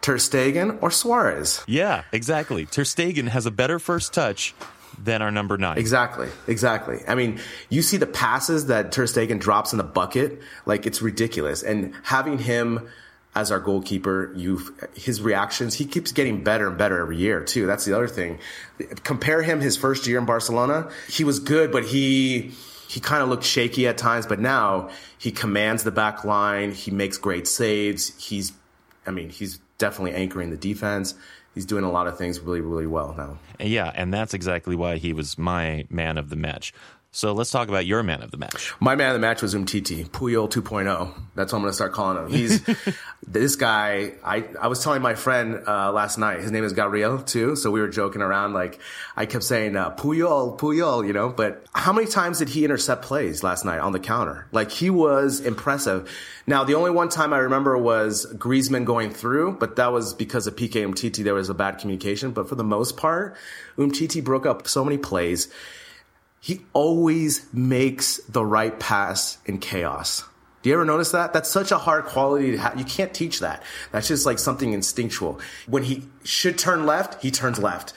Ter Stegen or Suarez? Yeah, exactly. Ter Stegen has a better first touch than our number nine. Exactly, exactly. I mean, you see the passes that Ter Stegen drops in the bucket, like it's ridiculous. And having him as our goalkeeper, you his reactions, he keeps getting better and better every year too. That's the other thing. Compare him his first year in Barcelona, he was good, but he he kind of looked shaky at times. But now he commands the back line. He makes great saves. He's, I mean, he's definitely anchoring the defense he's doing a lot of things really, really well now. Yeah, and that's exactly why he was my man of the match. So let's talk about your man of the match. My man of the match was Umtiti, Puyol 2.0. That's what I'm going to start calling him. He's this guy. I, I was telling my friend uh, last night. His name is Gabriel too. So we were joking around. Like I kept saying uh, Puyol, Puyol, you know. But how many times did he intercept plays last night on the counter? Like he was impressive. Now the only one time I remember was Griezmann going through, but that was because of PK Umtiti. There was a bad communication. But for the most part, Umtiti broke up so many plays he always makes the right pass in chaos. Do you ever notice that? That's such a hard quality to have. You can't teach that. That's just like something instinctual. When he should turn left, he turns left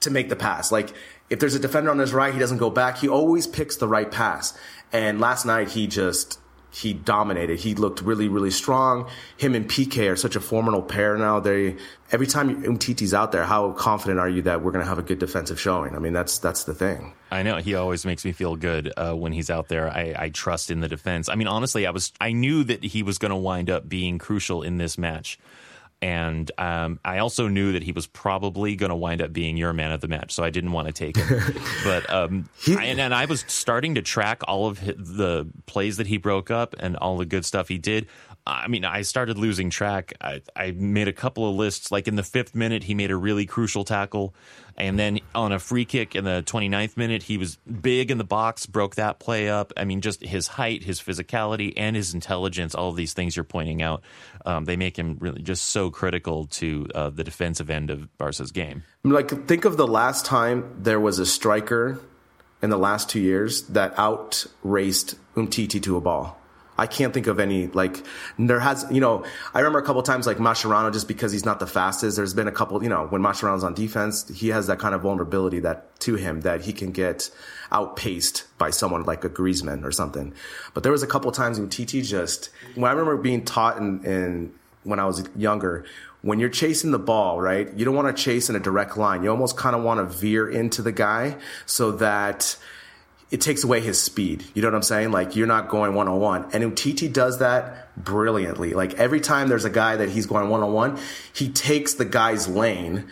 to make the pass. Like if there's a defender on his right, he doesn't go back. He always picks the right pass. And last night he just he dominated. He looked really, really strong. Him and PK are such a formidable pair now. They every time Umtiti's out there, how confident are you that we're going to have a good defensive showing? I mean, that's that's the thing. I know he always makes me feel good uh, when he's out there. I, I trust in the defense. I mean, honestly, I was I knew that he was going to wind up being crucial in this match and um, I also knew that he was probably going to wind up being your man of the match, so I didn't want to take him. but um, he, I, and, and, I was starting to track all of his, the plays that he broke up and all the good stuff he did. I mean, I started losing track. I, I made a couple of lists. Like in the fifth minute, he made a really crucial tackle. And then on a free kick in the 29th minute, he was big in the box, broke that play up. I mean, just his height, his physicality, and his intelligence, all of these things you're pointing out, um, they make him really just so critical to uh, the defensive end of Barca's game. Like, think of the last time there was a striker in the last two years that out raced Umtiti to a ball. I can't think of any like there has you know I remember a couple times like Mascherano just because he's not the fastest. There's been a couple you know when Mascherano's on defense, he has that kind of vulnerability that to him that he can get outpaced by someone like a Griezmann or something. But there was a couple times when TT just when I remember being taught in, in when I was younger when you're chasing the ball, right? You don't want to chase in a direct line. You almost kind of want to veer into the guy so that it takes away his speed. You know what I'm saying? Like you're not going one on one. And Umtiti does that brilliantly. Like every time there's a guy that he's going one on one, he takes the guy's lane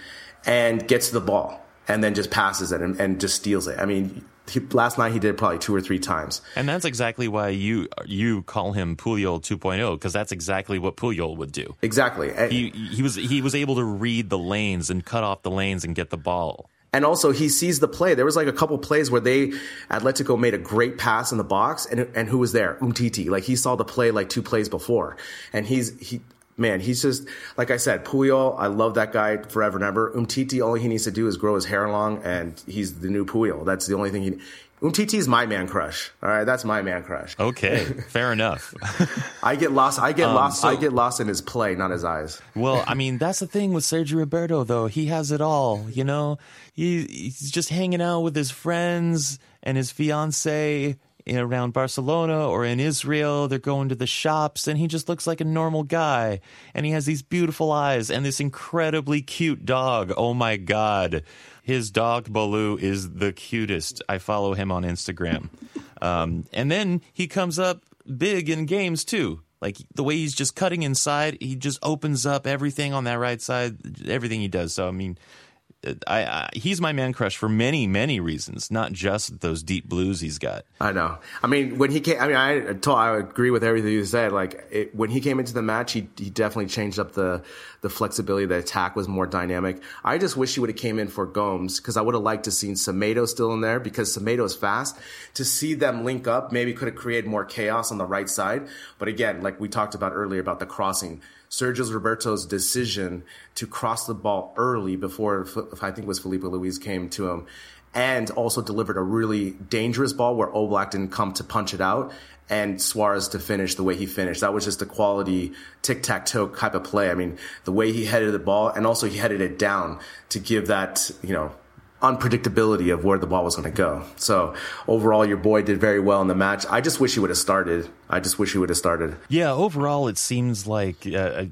and gets the ball and then just passes it and, and just steals it. I mean, he, last night he did probably two or three times. And that's exactly why you you call him Puyol 2.0 because that's exactly what Puyol would do. Exactly. He he was he was able to read the lanes and cut off the lanes and get the ball. And also, he sees the play. There was like a couple plays where they Atletico made a great pass in the box, and and who was there? Umtiti. Like he saw the play like two plays before, and he's he man, he's just like I said, Puyol. I love that guy forever and ever. Umtiti, all he needs to do is grow his hair long, and he's the new Puyol. That's the only thing he. Umtiti is my man crush. All right, that's my man crush. Okay, fair enough. I get lost. I get um, lost. So, I get lost in his play, not his eyes. Well, I mean, that's the thing with Sergio Roberto, though. He has it all. You know, he, he's just hanging out with his friends and his fiance around Barcelona or in Israel. They're going to the shops, and he just looks like a normal guy. And he has these beautiful eyes and this incredibly cute dog. Oh my God. His dog Baloo is the cutest. I follow him on Instagram. Um, and then he comes up big in games too. Like the way he's just cutting inside, he just opens up everything on that right side, everything he does. So I mean, I, I, he's my man crush for many, many reasons, not just those deep blues he's got. I know. I mean, when he came, I mean, I told, I agree with everything you said. Like it, when he came into the match, he he definitely changed up the the flexibility. The attack was more dynamic. I just wish he would have came in for Gomes because I would have liked to seen Semedo still in there because Semedo is fast. To see them link up, maybe could have created more chaos on the right side. But again, like we talked about earlier about the crossing Sergio Roberto's decision to cross the ball early before I think it was Filipe Luis came to him, and also delivered a really dangerous ball where Oblak didn't come to punch it out, and Suarez to finish the way he finished. That was just a quality tic tac toe type of play. I mean, the way he headed the ball, and also he headed it down to give that you know unpredictability of where the ball was going to go. So overall, your boy did very well in the match. I just wish he would have started. I just wish he would have started. Yeah, overall, it seems like uh, uh,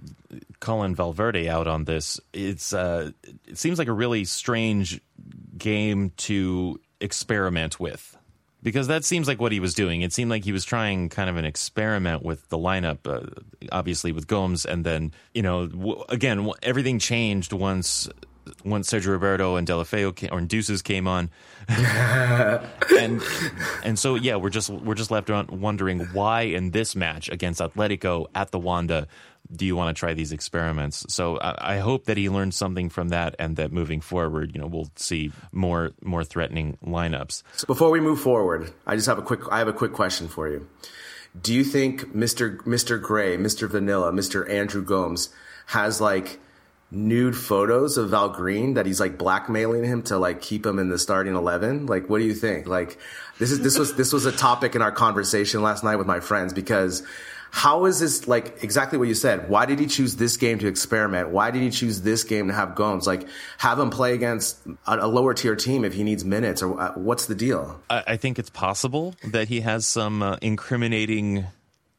calling Valverde out on this. It's uh, it seems like a really strange game to experiment with. Because that seems like what he was doing. It seemed like he was trying kind of an experiment with the lineup, uh, obviously with Gomes, and then you know, w- again, everything changed once once Sergio Roberto and came, or Deuces came on, and and so yeah, we're just we're just left wondering why in this match against Atletico at the Wanda do you want to try these experiments? So I, I, hope that he learned something from that, and that moving forward, you know, we'll see more more threatening lineups. So before we move forward, I just have a quick I have a quick question for you. Do you think Mr. Mr. Gray, Mr. Vanilla, Mr. Andre Gomes has like nude photos of Val Green that he's like blackmailing him to like keep him in the starting 11 like what do you think? Like this is this was this was a topic in our conversation last night with my friends because how is this like exactly what you said. Why did he choose this game to experiment? Why did he choose this game to have Gomes? Like have him play against a, a lower tier team if he needs minutes or uh, what's the deal? I, I, think it's possible that he has some uh, incriminating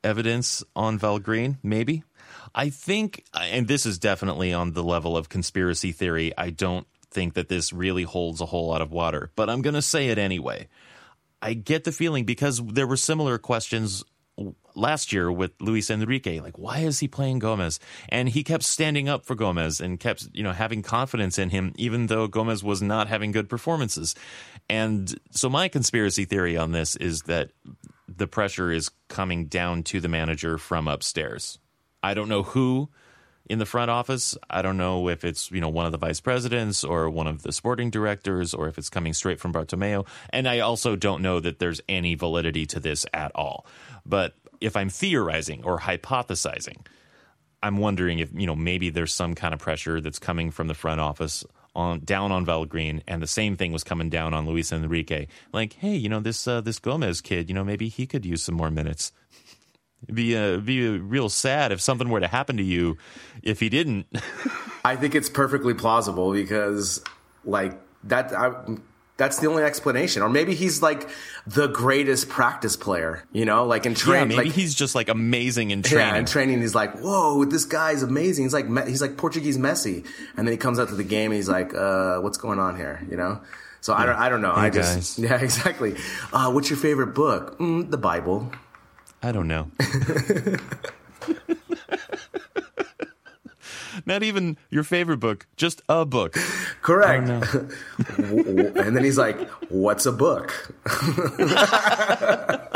evidence on Val Green maybe I think, and this is definitely on the level of conspiracy theory, I don't think that this really holds a whole lot of water, but I'm going to say it anyway. I get the feeling because there were similar questions last year with Luis Enrique, like why is he playing Gomes? And he kept standing up for Gomes and kept, you know, having confidence in him, even though Gomes was not having good performances. And so my conspiracy theory on this is that the pressure is coming down to the manager from upstairs. I don't know who in the front office. I don't know if it's you know one of the vice presidents or one of the sporting directors or if it's coming straight from Bartomeu. And I also don't know that there's any validity to this at all. But if I'm theorizing or hypothesizing, I'm wondering if you know maybe there's some kind of pressure that's coming from the front office on down on Val Green, and the same thing was coming down on Luis Enrique. Like, hey, you know this uh, this Gomes kid, you know maybe he could use some more minutes. It'd be uh, be real sad if something were to happen to you if he didn't. I think it's perfectly plausible because like that I, that's the only explanation. Or maybe he's like the greatest practice player, you know, like in training. Yeah, maybe like, he's just like amazing in training. Yeah, in training, he's like, whoa, this guy's amazing. He's like, he's like Portuguese Messi. And then he comes out to the game and he's like, uh, what's going on here? You know? So yeah. I don't, I don't know. Hey I just, guys. yeah, exactly. Uh, what's your favorite book? Mm, the Bible. I don't know. Not even your favorite book, just a book. Correct. and then he's like, "What's a book?"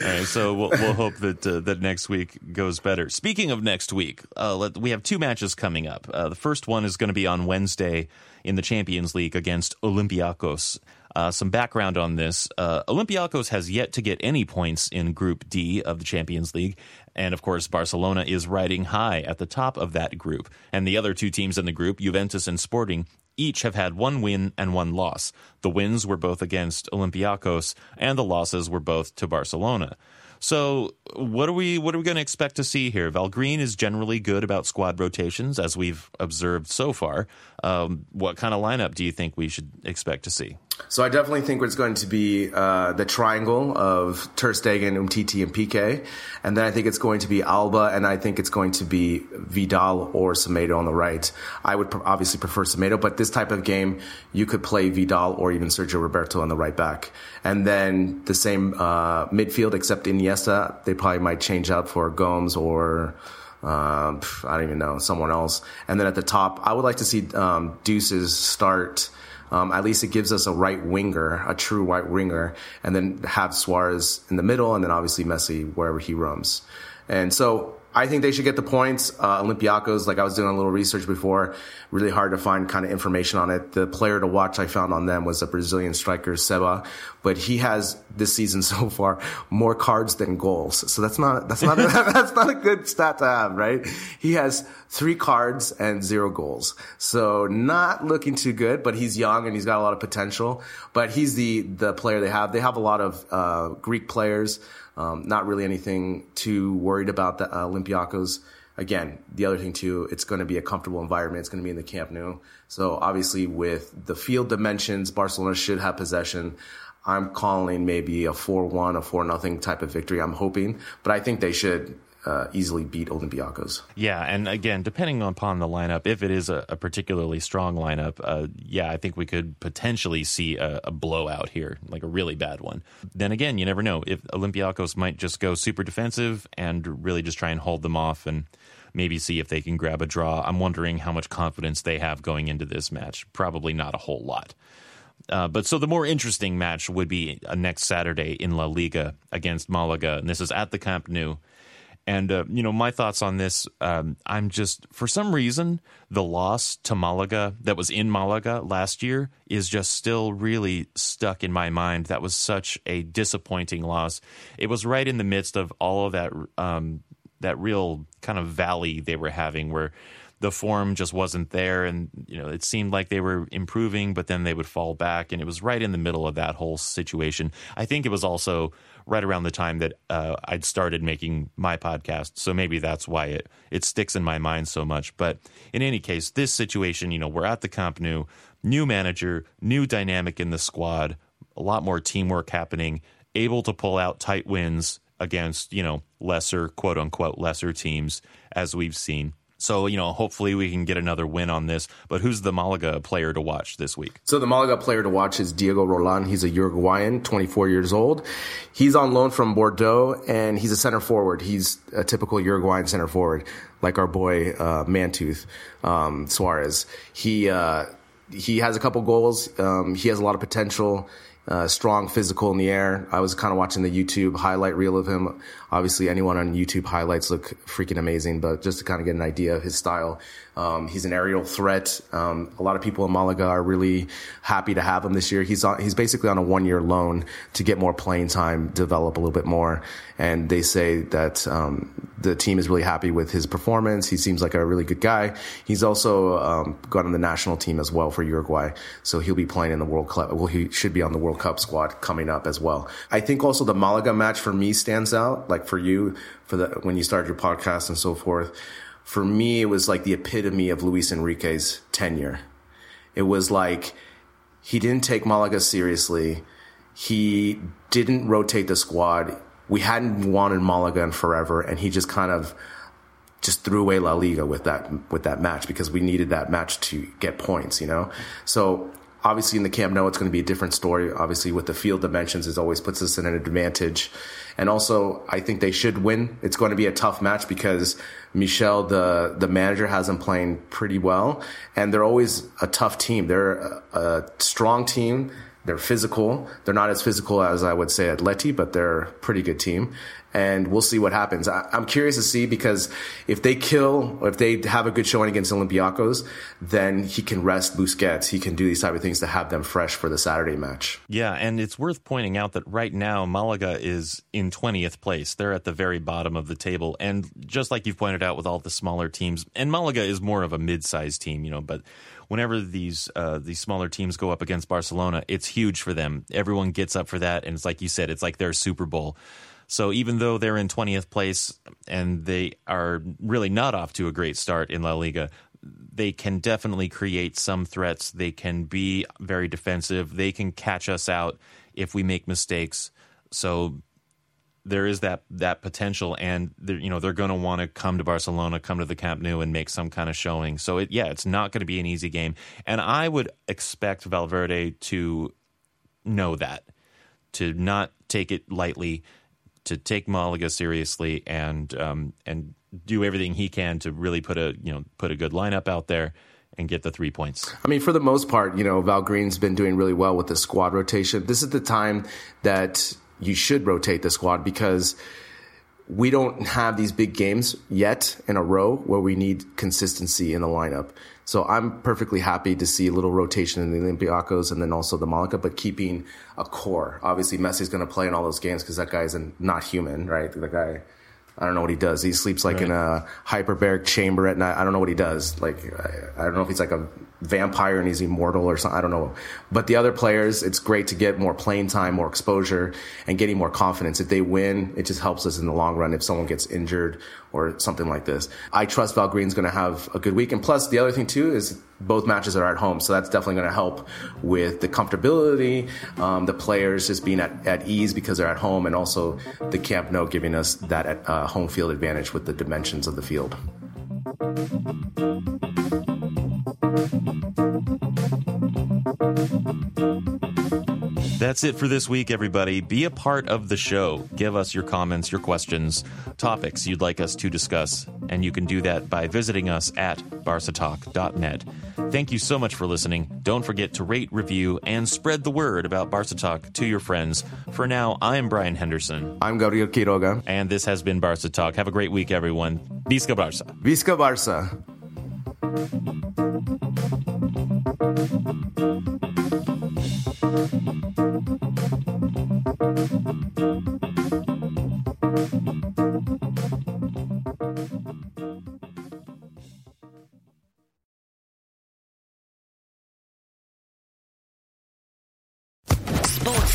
All right, so we'll, we'll hope that uh, that next week goes better. Speaking of next week, uh, let, we have two matches coming up. Uh, the first one is going to be on Wednesday in the Champions League against Olympiacos. Uh, some background on this uh, Olympiacos has yet to get any points in Group D of the Champions League. And of course, Barcelona is riding high at the top of that group. And the other two teams in the group, Juventus and Sporting, each have had one win and one loss. The wins were both against Olympiacos, and the losses were both to Barcelona. So what are we what are we going to expect to see here? Val Green is generally good about squad rotations, as we've observed so far. Um, what kind of lineup do you think we should expect to see? So I definitely think it's going to be uh, the triangle of Ter Stegen, Umtiti, and Piqué, and then I think it's going to be Alba, and I think it's going to be Vidal or Semedo on the right. I would pr- obviously prefer Semedo, but this type of game, you could play Vidal or even Sergio Roberto on the right back, and then the same uh, midfield except Iniesta. They probably might change out for Gomes or Um, I don't even know someone else. And then at the top, I would like to see um, Deuces start. Um, at least it gives us a right winger, a true right winger, and then have Suarez in the middle, and then obviously Messi wherever he roams. And so I think they should get the points. Uh, Olympiacos, like I was doing a little research before, really hard to find kind of information on it. The player to watch I found on them was a Brazilian striker, Seba, but he has this season so far more cards than goals. So that's not, that's not, a, that's not a good stat to have, right? He has three cards and zero goals. So not looking too good, but he's young and he's got a lot of potential, but he's the, the player they have. They have a lot of, uh, Greek players. Um, not really anything too worried about the uh, Olympiacos. Again, the other thing too, it's going to be a comfortable environment. It's going to be in the Camp Nou. So obviously with the field dimensions, Barcelona should have possession. I'm calling maybe a 4-1, a 4-0 type of victory. I'm hoping, but I think they should uh, easily beat Olympiacos. Yeah, and again, depending upon the lineup, if it is a, a particularly strong lineup, uh, yeah, I think we could potentially see a, a, blowout here, like a really bad one. Then again, you never know. If Olympiacos might just go super defensive and really just try and hold them off and maybe see if they can grab a draw. I'm wondering how much confidence they have going into this match. Probably not a whole lot. Uh, but so the more interesting match would be uh, next Saturday in La Liga against Malaga, and this is at the Camp Nou. And, uh, you know, my thoughts on this, um, I'm just, for some reason, the loss to Malaga that was in Malaga last year is just still really stuck in my mind. That was such a disappointing loss. It was right in the midst of all of that, um, that real kind of valley they were having where the form just wasn't there and you know it seemed like they were improving but then they would fall back and it was right in the middle of that whole situation i think it was also right around the time that uh, I'd started making my podcast. So maybe that's why it, it sticks in my mind so much. But in any case, this situation, you know, we're at the Camp Nou, new manager, new dynamic in the squad, a lot more teamwork happening, able to pull out tight wins against, you know, lesser, quote unquote, lesser teams, as we've seen. So, you know, hopefully we can get another win on this. But who's the Malaga player to watch this week? So the Malaga player to watch is Diego Rolán. He's a Uruguayan, 24 years old. He's on loan from Bordeaux and he's a center forward. He's a typical Uruguayan center forward, like our boy, uh, Mantooth, um, Suarez. He, uh, he has a couple goals. Um, he has a lot of potential uh, strong physical in the air. I was kind of watching the YouTube highlight reel of him. Obviously, anyone on YouTube highlights look freaking amazing, but just to kind of get an idea of his style, um, he's an aerial threat. Um, a lot of people in Malaga are really happy to have him this year. He's on, he's basically on a one year loan to get more playing time, develop a little bit more. And they say that um, the team is really happy with his performance. He seems like a really good guy. He's also um, got on the national team as well for Uruguay, so he'll be playing in the World Cup. Well, he should be on the World Cup squad coming up as well. I think also the Malaga match for me stands out, like for you, for the when you started your podcast and so forth for me, it was like the epitome of Luis Enrique's tenure. It was like he didn't take Malaga seriously. He didn't rotate the squad. We hadn't wanted Malaga in forever, and he just kind of just threw away La Liga with that with that match because we needed that match to get points, you know. So obviously in the Camp Nou, it's going to be a different story. Obviously, with the field dimensions, it always puts us in an advantage. And also, I think they should win. It's going to be a tough match because Michel, the the manager, has them playing pretty well, and they're always a tough team. They're a, a strong team. They're physical. They're not as physical as I would say Atleti, but they're a pretty good team and we'll see what happens. I, am curious to see because if they kill, or if they have a good showing against Olympiacos, then he can rest Busquets. He can do these type of things to have them fresh for the Saturday match. Yeah, and it's worth pointing out that right now Malaga is in 20th place. They're at the very bottom of the table, and just like you've pointed out with all the smaller teams, and Malaga is more of a mid-sized team, you know, but whenever these uh, these smaller teams go up against Barcelona, it's huge for them. Everyone gets up for that, and it's like you said, it's like their Super Bowl. So even though they're in 20th place and they are really not off to a great start in La Liga, they can definitely create some threats. They can be very defensive. They can catch us out if we make mistakes. So there is that that potential, and you know they're going to want to come to Barcelona, come to the Camp Nou, and make some kind of showing. So it, yeah, it's not going to be an easy game, and I would expect Valverde to know that, to not take it lightly, to take Malaga seriously and um, and do everything he can to really put a you know put a good lineup out there and get the three points. I mean, for the most part, you know, Val Green's been doing really well with the squad rotation. This is the time that you should rotate the squad because we don't have these big games yet in a row where we need consistency in the lineup. So I'm perfectly happy to see a little rotation in the Olympiacos and then also the Malaga, but keeping a core. Obviously, Messi's going to play in all those games because that guy's not human, right? The guy I don't know what he does. He sleeps like right. in a hyperbaric chamber at night. I don't know what he does. Like, I, I, don't know if he's like a vampire and he's immortal or something. I don't know. But the other players, it's great to get more playing time, more exposure, and getting more confidence. If they win, it just helps us in the long run if someone gets injured or something like this. I trust Val Green's going to have a good week. And plus, the other thing too is both matches are at home, so that's definitely going to help with the comfortability, um, the players just being at, at ease because they're at home, and also the Camp Nou giving us that uh, home field advantage with the dimensions of the field. That's it for this week, everybody. Be a part of the show. Give us your comments, your questions, topics you'd like us to discuss, and you can do that by visiting us at barcatalk.net. Thank you so much for listening. Don't forget to rate, review, and spread the word about Barca Talk to your friends. For now, I'm Brian Henderson. I'm Gabriel Quiroga. And this has been Barca Talk. Have a great week, everyone. Visca Barca. Visca Barca.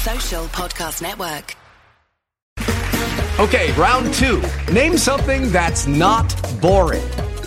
Social Podcast Network. Okay, round two. Name something that's not boring.